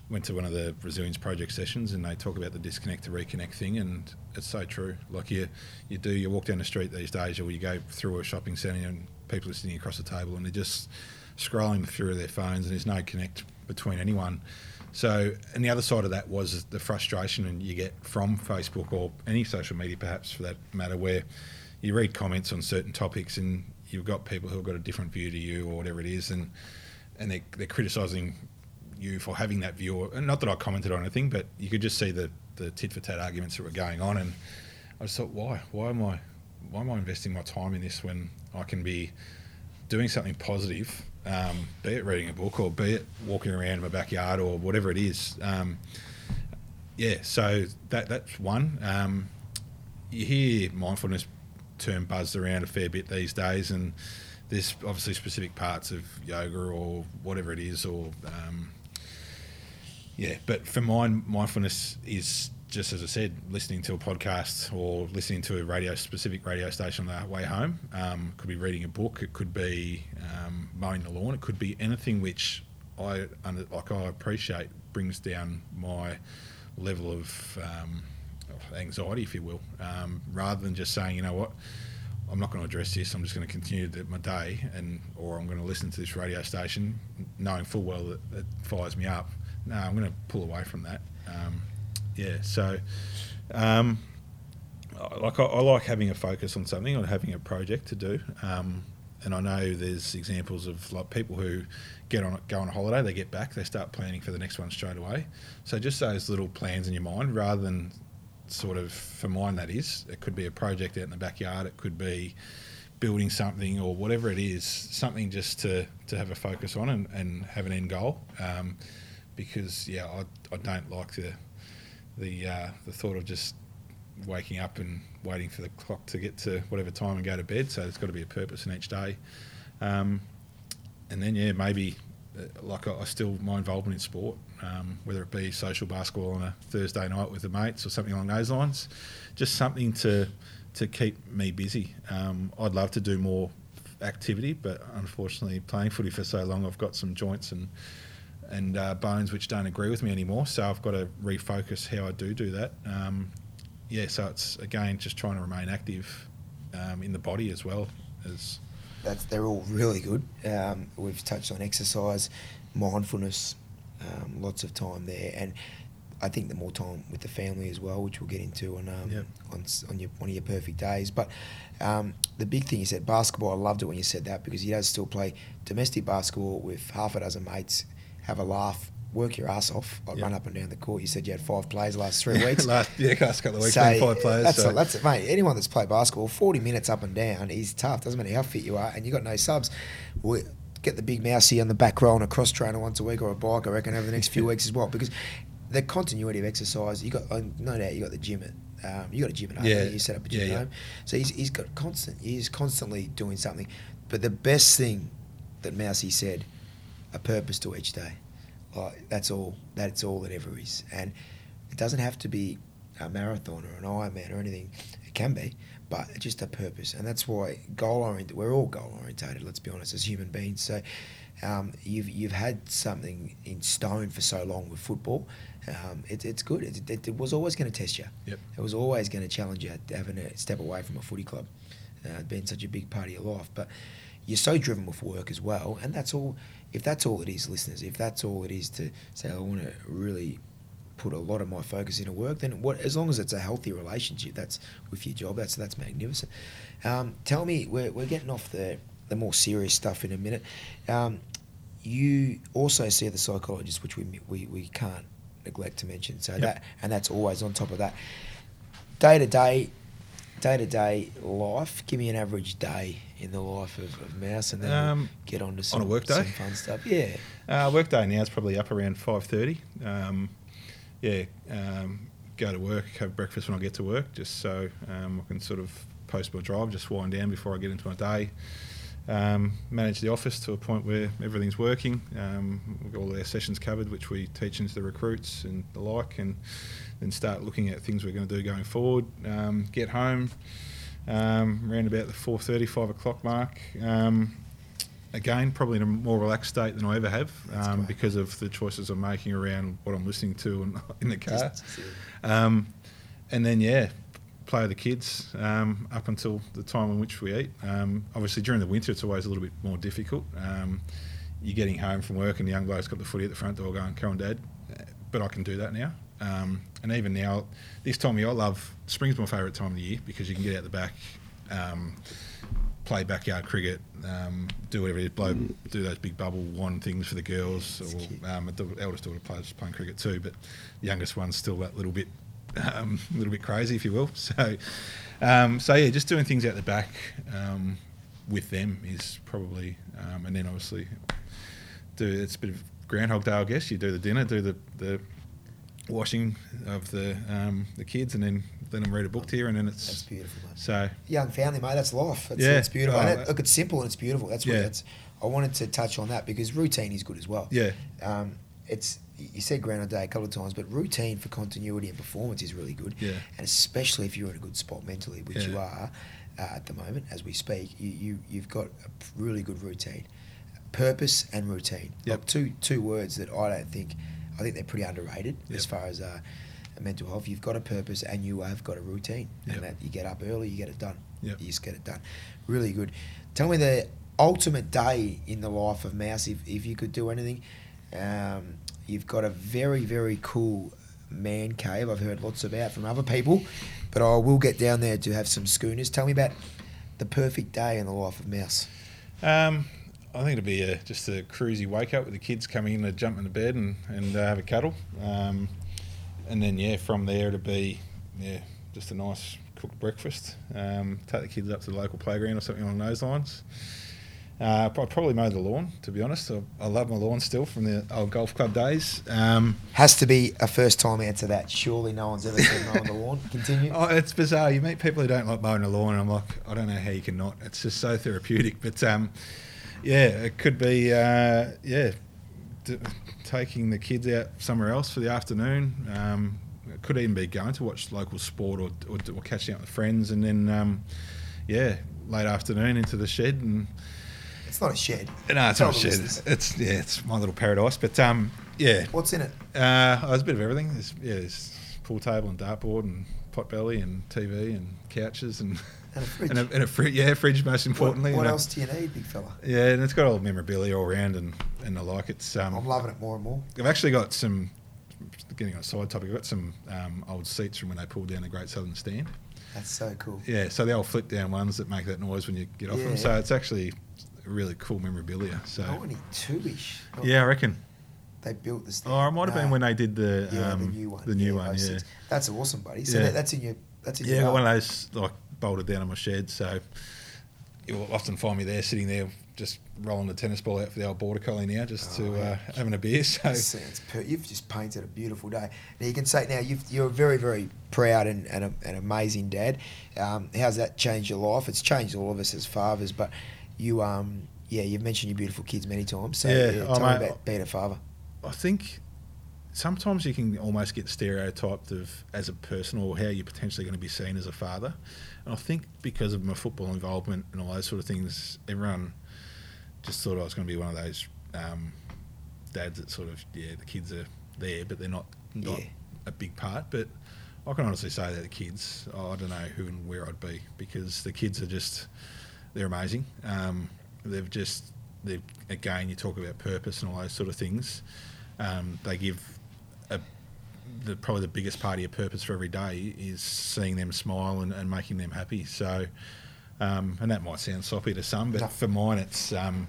went to one of the resilience project sessions, and they talk about the disconnect to reconnect thing, and it's so true. Like you, you do. You walk down the street these days, or you go through a shopping centre, and people are sitting across the table, and they're just scrolling through their phones, and there's no connect between anyone. So, and the other side of that was the frustration you get from Facebook or any social media, perhaps for that matter, where you read comments on certain topics and you've got people who have got a different view to you or whatever it is, and and they're, they're criticising you for having that view. And not that I commented on anything, but you could just see the, the tit for tat arguments that were going on, and I just thought, why? Why am I? Why am I investing my time in this when I can be doing something positive um, be it reading a book or be it walking around in my backyard or whatever it is. Um, yeah, so that that's one. Um, you hear mindfulness term buzzed around a fair bit these days, and there's obviously specific parts of yoga or whatever it is, or um, yeah. But for mine, mindfulness is just as I said, listening to a podcast or listening to a radio specific radio station on the way home. Um, could be reading a book. It could be um, mowing the lawn. It could be anything which I like. I appreciate brings down my level of, um, anxiety, if you will, um, rather than just saying, you know what. I'm not going to address this. I'm just going to continue my day, and or I'm going to listen to this radio station, knowing full well that it fires me up. No, I'm going to pull away from that. Um, yeah, so um, like I, I, like having a focus on something or having a project to do. Um, and I know there's examples of like people who get on go on a holiday, they get back, they start planning for the next one straight away. So just those little plans in your mind, rather than sort of for mine that is, it could be a project out in the backyard, it could be building something or whatever it is, something just to, to have a focus on and, and have an end goal. Um, because yeah, I, I don't like the the uh, the thought of just waking up and waiting for the clock to get to whatever time and go to bed. So there's got to be a purpose in each day. Um, and then yeah, maybe like I, I still my involvement in sport, um, whether it be social basketball on a Thursday night with the mates or something along those lines, just something to to keep me busy. Um, I'd love to do more activity, but unfortunately, playing footy for so long, I've got some joints and and uh, bones which don't agree with me anymore. So I've got to refocus how I do do that. Um, yeah, so it's again just trying to remain active um, in the body as well as. That's they're all really good. Um, we've touched on exercise, mindfulness, um, lots of time there, and I think the more time with the family as well, which we'll get into on um, yep. on, on your one of your perfect days. But um, the big thing you said basketball. I loved it when you said that because he does still play domestic basketball with half a dozen mates have a laugh, work your ass off, I yep. run up and down the court. You said you had five plays the last three [laughs] weeks. last, yeah, last couple of weeks, so, five plays. That's, so. a, that's it, mate. Anyone that's played basketball, 40 minutes up and down is tough. Doesn't matter how fit you are, and you got no subs. We, get the big mousey on the back row on a cross trainer once a week or a bike, I reckon, over the next few [laughs] weeks as well. Because the continuity of exercise, you got no doubt you got the gym at um, you got a gym at home. Yeah. You set up a gym yeah, at home. So he's, he's got constant. He's constantly doing something. But the best thing that Mousey said, a purpose to each day. Like that's all. That's all it ever is, and it doesn't have to be a marathon or an Ironman or anything. It can be, but just a purpose, and that's why goal oriented. We're all goal orientated. Let's be honest, as human beings. So. Um, you've you've had something in stone for so long with football. Um, it, it's good. It, it, it was always going to test you. Yep. It was always going to challenge you having to step away from a footy club. Uh, it's such a big part of your life, but you're so driven with work as well, and that's all if that's all it is, listeners, if that's all it is to say, I want to really put a lot of my focus into work, then what? As long as it's a healthy relationship, that's with your job. That's that's magnificent. Um, tell me, we're, we're getting off the the more serious stuff in a minute. Um, you also see the psychologist, which we we, we can't neglect to mention. So yep. that and that's always on top of that. Day to day, day to day life. Give me an average day in the life of, of Mouse, and then um, we'll get on to some, on a work day. fun stuff. Yeah, uh, work day now is probably up around five thirty. Um, yeah, um, go to work, have breakfast when I get to work, just so um, I can sort of post my drive, just wind down before I get into my day. um, manage the office to a point where everything's working. Um, we've got all our sessions covered, which we teach into the recruits and the like, and then start looking at things we're going to do going forward. Um, get home um, around about the 4:30, 5 o'clock mark. Um, again, probably in a more relaxed state than I ever have um, because of the choices I'm making around what I'm listening to in, [laughs] in the car. Um, and then, yeah, play with the kids um, up until the time in which we eat. Um, obviously, during the winter, it's always a little bit more difficult. Um, you're getting home from work and the young bloke's got the footy at the front door going, come on, Dad. But I can do that now. And even now, this time of year, I love spring's my favourite time of the year because you can get out the back, um, play backyard cricket, um, do whatever it is, blow, do those big bubble wand things for the girls. Or, um, the eldest daughter plays playing cricket too, but the youngest one's still that little bit, um, a little bit crazy, if you will. [laughs] So, um, so yeah, just doing things out the back um, with them is probably, um, and then obviously do it's a bit of Groundhog Day, I guess. You do the dinner, do the, the washing of the um, the kids, and then let them read a book to you, and then it's That's beautiful, mate. So Young family, mate. That's life. That's, Yeah. that's beautiful. Oh, it, look, it's simple and it's beautiful. That's what Yeah. that's. I wanted to touch on that because routine is good as well. yeah, Um, it's you said ground a day a couple of times, but routine for continuity and performance is really good. Yeah. And especially if you're in a good spot mentally, which you are uh, at the moment as we speak, you, you you've got a really good routine, purpose and routine. Yep. Like two two words that I don't think I think they're pretty underrated as far as uh, mental health. You've got a purpose and you have got a routine, Yep. and that you get up early, you get it done. Yep. You just get it done. Really good. Tell me the ultimate day in the life of Mouse. If, if you could do anything, um, you've got a very very cool man cave. I've heard lots about from other people, but I will get down there to have some schooners. Tell me about the perfect day in the life of Mouse. Um, I think it'd be a, just a cruisy wake up with the kids coming in to jump into bed and, and uh, have a cuddle. Um, and then, yeah, from there it'd be, yeah, just a nice cooked breakfast. Um, take the kids up to the local playground or something along those lines. Uh, I'd probably mow the lawn, to be honest. I, I love my lawn still from the old golf club days. Um, Has to be a first time answer that. Surely no one's ever said on the lawn. Continue. [laughs] Oh, it's bizarre. You meet people who don't like mowing the lawn, and I'm like, I don't know how you can not. It's just so therapeutic. But um, yeah, it could be uh, yeah, d- taking the kids out somewhere else for the afternoon. Um, it could even be going to watch local sport or, or, or catching up with friends, and then um, yeah, late afternoon into the shed and. It's not a shed. No, it's Tell not a shed. listeners. It's yeah, it's my little paradise. But um, yeah, What's in it? uh, oh, there's a bit of everything. There's, yeah, there's pool table and dartboard and pot belly and TV and couches and [laughs] And a fridge. and a, and a fri- yeah, fridge most importantly. What, what and a- else do you need, big fella? Yeah, and it's got all memorabilia all around and, and the like. It's um, I'm loving it more and more. I've actually got some. Getting on a side topic, I've got some um, old seats from when they pulled down the Great Southern Stand. That's so cool. Yeah, so the old flip down ones that make that noise when you get off Yeah. them. So it's actually really cool memorabilia. So 92ish. Yeah, I reckon. They built this thing. Oh, it might have been when they did the yeah, um, the new one. The new one, yeah. That's awesome, buddy. So Yeah. that, that's in your. That's in Yeah, your. one of those like bolted down in my shed, so you'll often find me there sitting there just rolling the tennis ball out for the old border collie now, just Oh, to yeah. uh, having a beer. [laughs] So per- you've just painted a beautiful day. Now you can say now you've, you're a very very proud and, and a, an amazing dad. Um, how's that changed your life? It's changed all of us as fathers, but you um yeah you've mentioned your beautiful kids many times. So Yeah, yeah, tell me about being a father. I think sometimes you can almost get stereotyped of as a person or how you're potentially going to be seen as a father. And I think because of my football involvement and all those sort of things, everyone just thought I was going to be one of those um, dads that sort of yeah the kids are there but they're not not Yeah. a big part. But I can honestly say that the kids oh, I don't know who and where I'd be because the kids are just they're amazing. Um, they've just they again you talk about purpose and all those sort of things. Um, they give the probably the biggest part of your purpose for every day is seeing them smile and, and making them happy. So, um, and that might sound soppy to some, but No. for mine, it's um,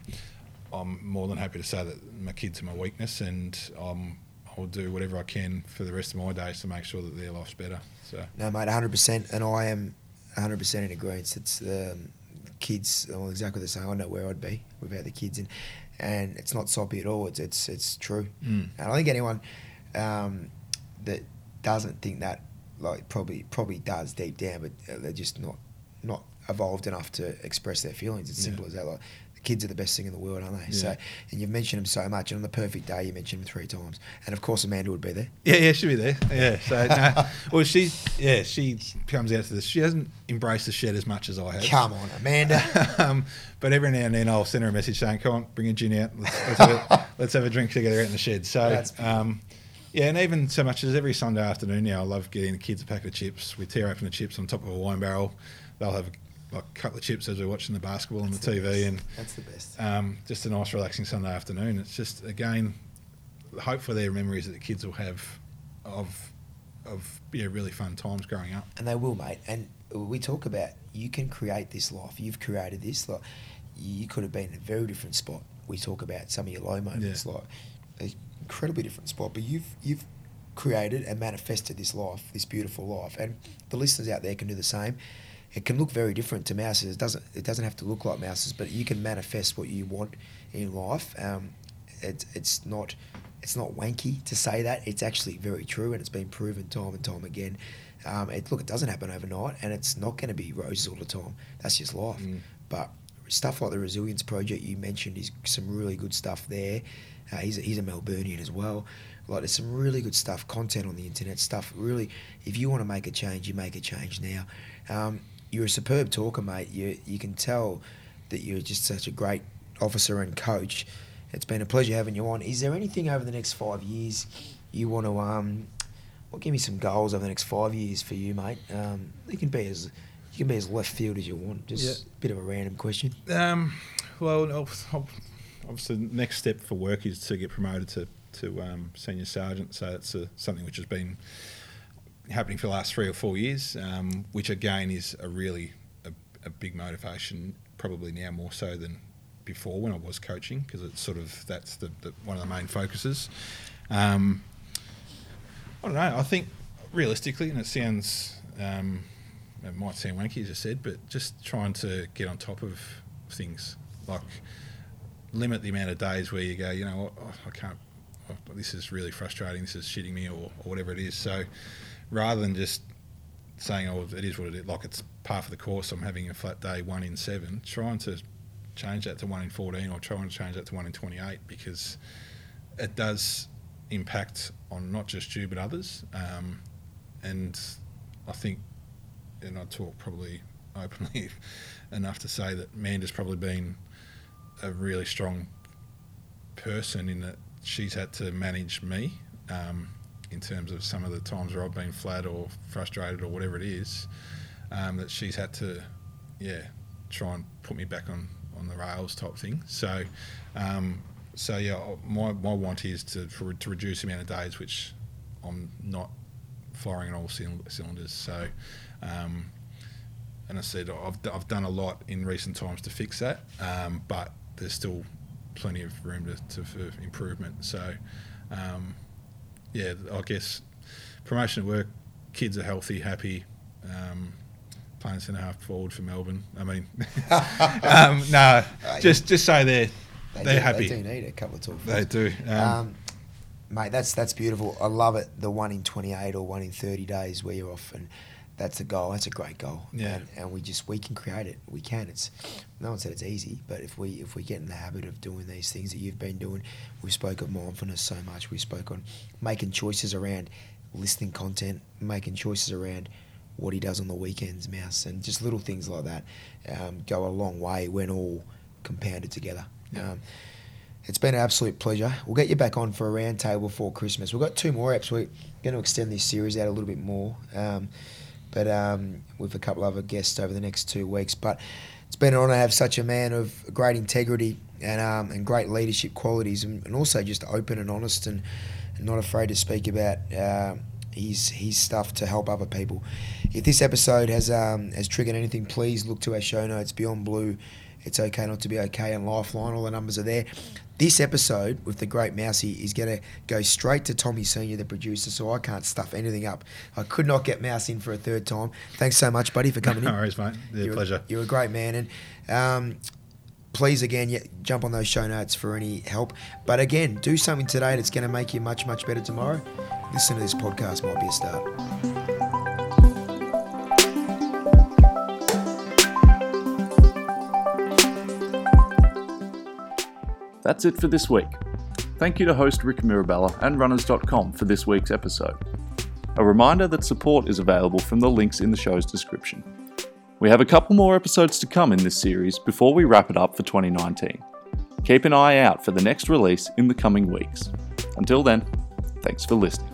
I'm more than happy to say that my kids are my weakness, and um, I'll do whatever I can for the rest of my days to make sure that their life's better. So, No, mate, 100%. And I am 100% in agreement. It's um, kids, well, exactly the same. I know where I'd be without the kids. And, and it's not soppy at all. It's, it's, it's true. Mm. And I think anyone um, that doesn't think that, like, probably probably does deep down, but they're just not not evolved enough to express their feelings. It's Yeah. simple as that. Like, the kids are the best thing in the world, aren't they? Yeah. So, and you've mentioned them so much, and on the perfect day, you mentioned them three times, and of course, Amanda would be there. Yeah, yeah, she'll be there. Yeah, so no, [laughs] well, she, yeah, she comes out to this. She hasn't embraced the shed as much as I have. Come on, Amanda. [laughs] um, but every now and then I'll send her a message saying, "Come on, bring a gin out. Let's, let's, have, a, [laughs] let's have a drink together out in the shed." So, That's um, yeah, and even so much as every Sunday afternoon now, I love getting the kids a packet of chips. We tear open the chips on top of a wine barrel. They'll have like a couple of chips as we're watching the basketball on the That's the TV, best. and That's the best. um, just a nice, relaxing Sunday afternoon. It's just again, hopefully they're memories that the kids will have of of yeah, really fun times growing up. And they will, mate. And we talk about you can create this life. You've created this. Like you could have been in a very different spot. We talk about some of your low moments, Yeah. like incredibly different spot. But you've you've created and manifested this life, this beautiful life. And the listeners out there can do the same. It can look very different to mouses. It doesn't. It doesn't have to look like mouses, but you can manifest what you want in life. Um, it's it's not it's not wanky to say that. It's actually very true, and it's been proven time and time again. Um, it, look, it doesn't happen overnight, and it's not going to be roses all the time. That's just life. Mm. But stuff like the Resilience Project you mentioned is some really good stuff there. Uh, he's, a, he's a Melburnian as well. Like there's some really good stuff, content on the internet, stuff. Really, if you want to make a change, you make a change now. Um, you're a superb talker, mate. You you can tell that you're just such a great officer and coach. It's been a pleasure having you on. Is there anything over the next five years you want to um, well, give me some goals over the next five years for you, mate? Um, you can be as you can be as left field as you want. Just Yeah. a bit of a random question. Um, well, ob- ob- obviously, the next step for work is to get promoted to to um, senior sergeant. So that's uh, something which has been happening for the last three or four years, um, which again is a really a, a big motivation. Probably now more so than before when I was coaching, because it's sort of that's the, the one of the main focuses. Um, I don't know. I think realistically, and it sounds um, it might sound wanky as I said, but just trying to get on top of things, like limit the amount of days where you go, you know, oh, I can't. Oh, this is really frustrating. This is shitting me, or, or whatever it is. So, rather than just saying, "Oh, it is what it is," like it's part of the course. I'm having a flat day, one in seven. Trying to change that to one in fourteen, or trying to change that to one in twenty-eight, because it does impact on not just you but others. Um, and I think, and I talk probably openly [laughs] enough to say that Manda's probably been a really strong person in that she's had to manage me um, in terms of some of the times where I've been flat or frustrated or whatever it is. Um, that she's had to, yeah, try and put me back on, on the rails type thing. So, um, so yeah, my, my want is to for, to reduce the amount of days which I'm not firing on all cylinders. So, um, and I said I've, I've done a lot in recent times to fix that, um, but there's still plenty of room to, to for improvement. So, um, yeah, I guess promotion at work, kids are healthy, happy. Um, playing centre half forward for Melbourne. I mean, [laughs] um, no, just just say they're They they're do, happy. They do need a couple of talk. They do. Um, Um, mate, that's that's beautiful. I love it. The one in twenty eight or one in thirty days where you're off, and that's a goal. That's a great goal. Yeah. And, and we just we can create it. We can. It's no one said it's easy, but if we if we get in the habit of doing these things that you've been doing, we spoke of mindfulness so much. We spoke on making choices around listening content, making choices around what he does on the weekends, mouse, and just little things like that um, go a long way when all compounded together. Yeah. Um, it's been an absolute pleasure. We'll get you back on for a round table before Christmas. We've got two more apps. We're going to extend this series out a little bit more, um, but um, with a couple other guests over the next two weeks. But it's been an honour to have such a man of great integrity and um, and great leadership qualities, and, and also just open and honest and, and not afraid to speak about uh, his his stuff to help other people. If this episode has um, has triggered anything, please look to our show notes. Beyond Blue, it's okay not to be okay, and Lifeline. All the numbers are there. This episode with the great Mousy is going to go straight to Tommy Senior, the producer, so I can't stuff anything up. I could not get Mouse in for a third time. Thanks so much, buddy, for coming [laughs] no in. worries, mate. You're, pleasure. You're a great man, and um, please again, yeah, jump on those show notes for any help. But again, do something today that's going to make you much, much better tomorrow. Listen to this podcast; might be a start. That's it for this week. Thank you to host Rick Mirabella and Runners.com for this week's episode. A reminder that support is available from the links in the show's description. We have a couple more episodes to come in this series before we wrap it up for 2019. Keep an eye out for the next release in the coming weeks. Until then, thanks for listening.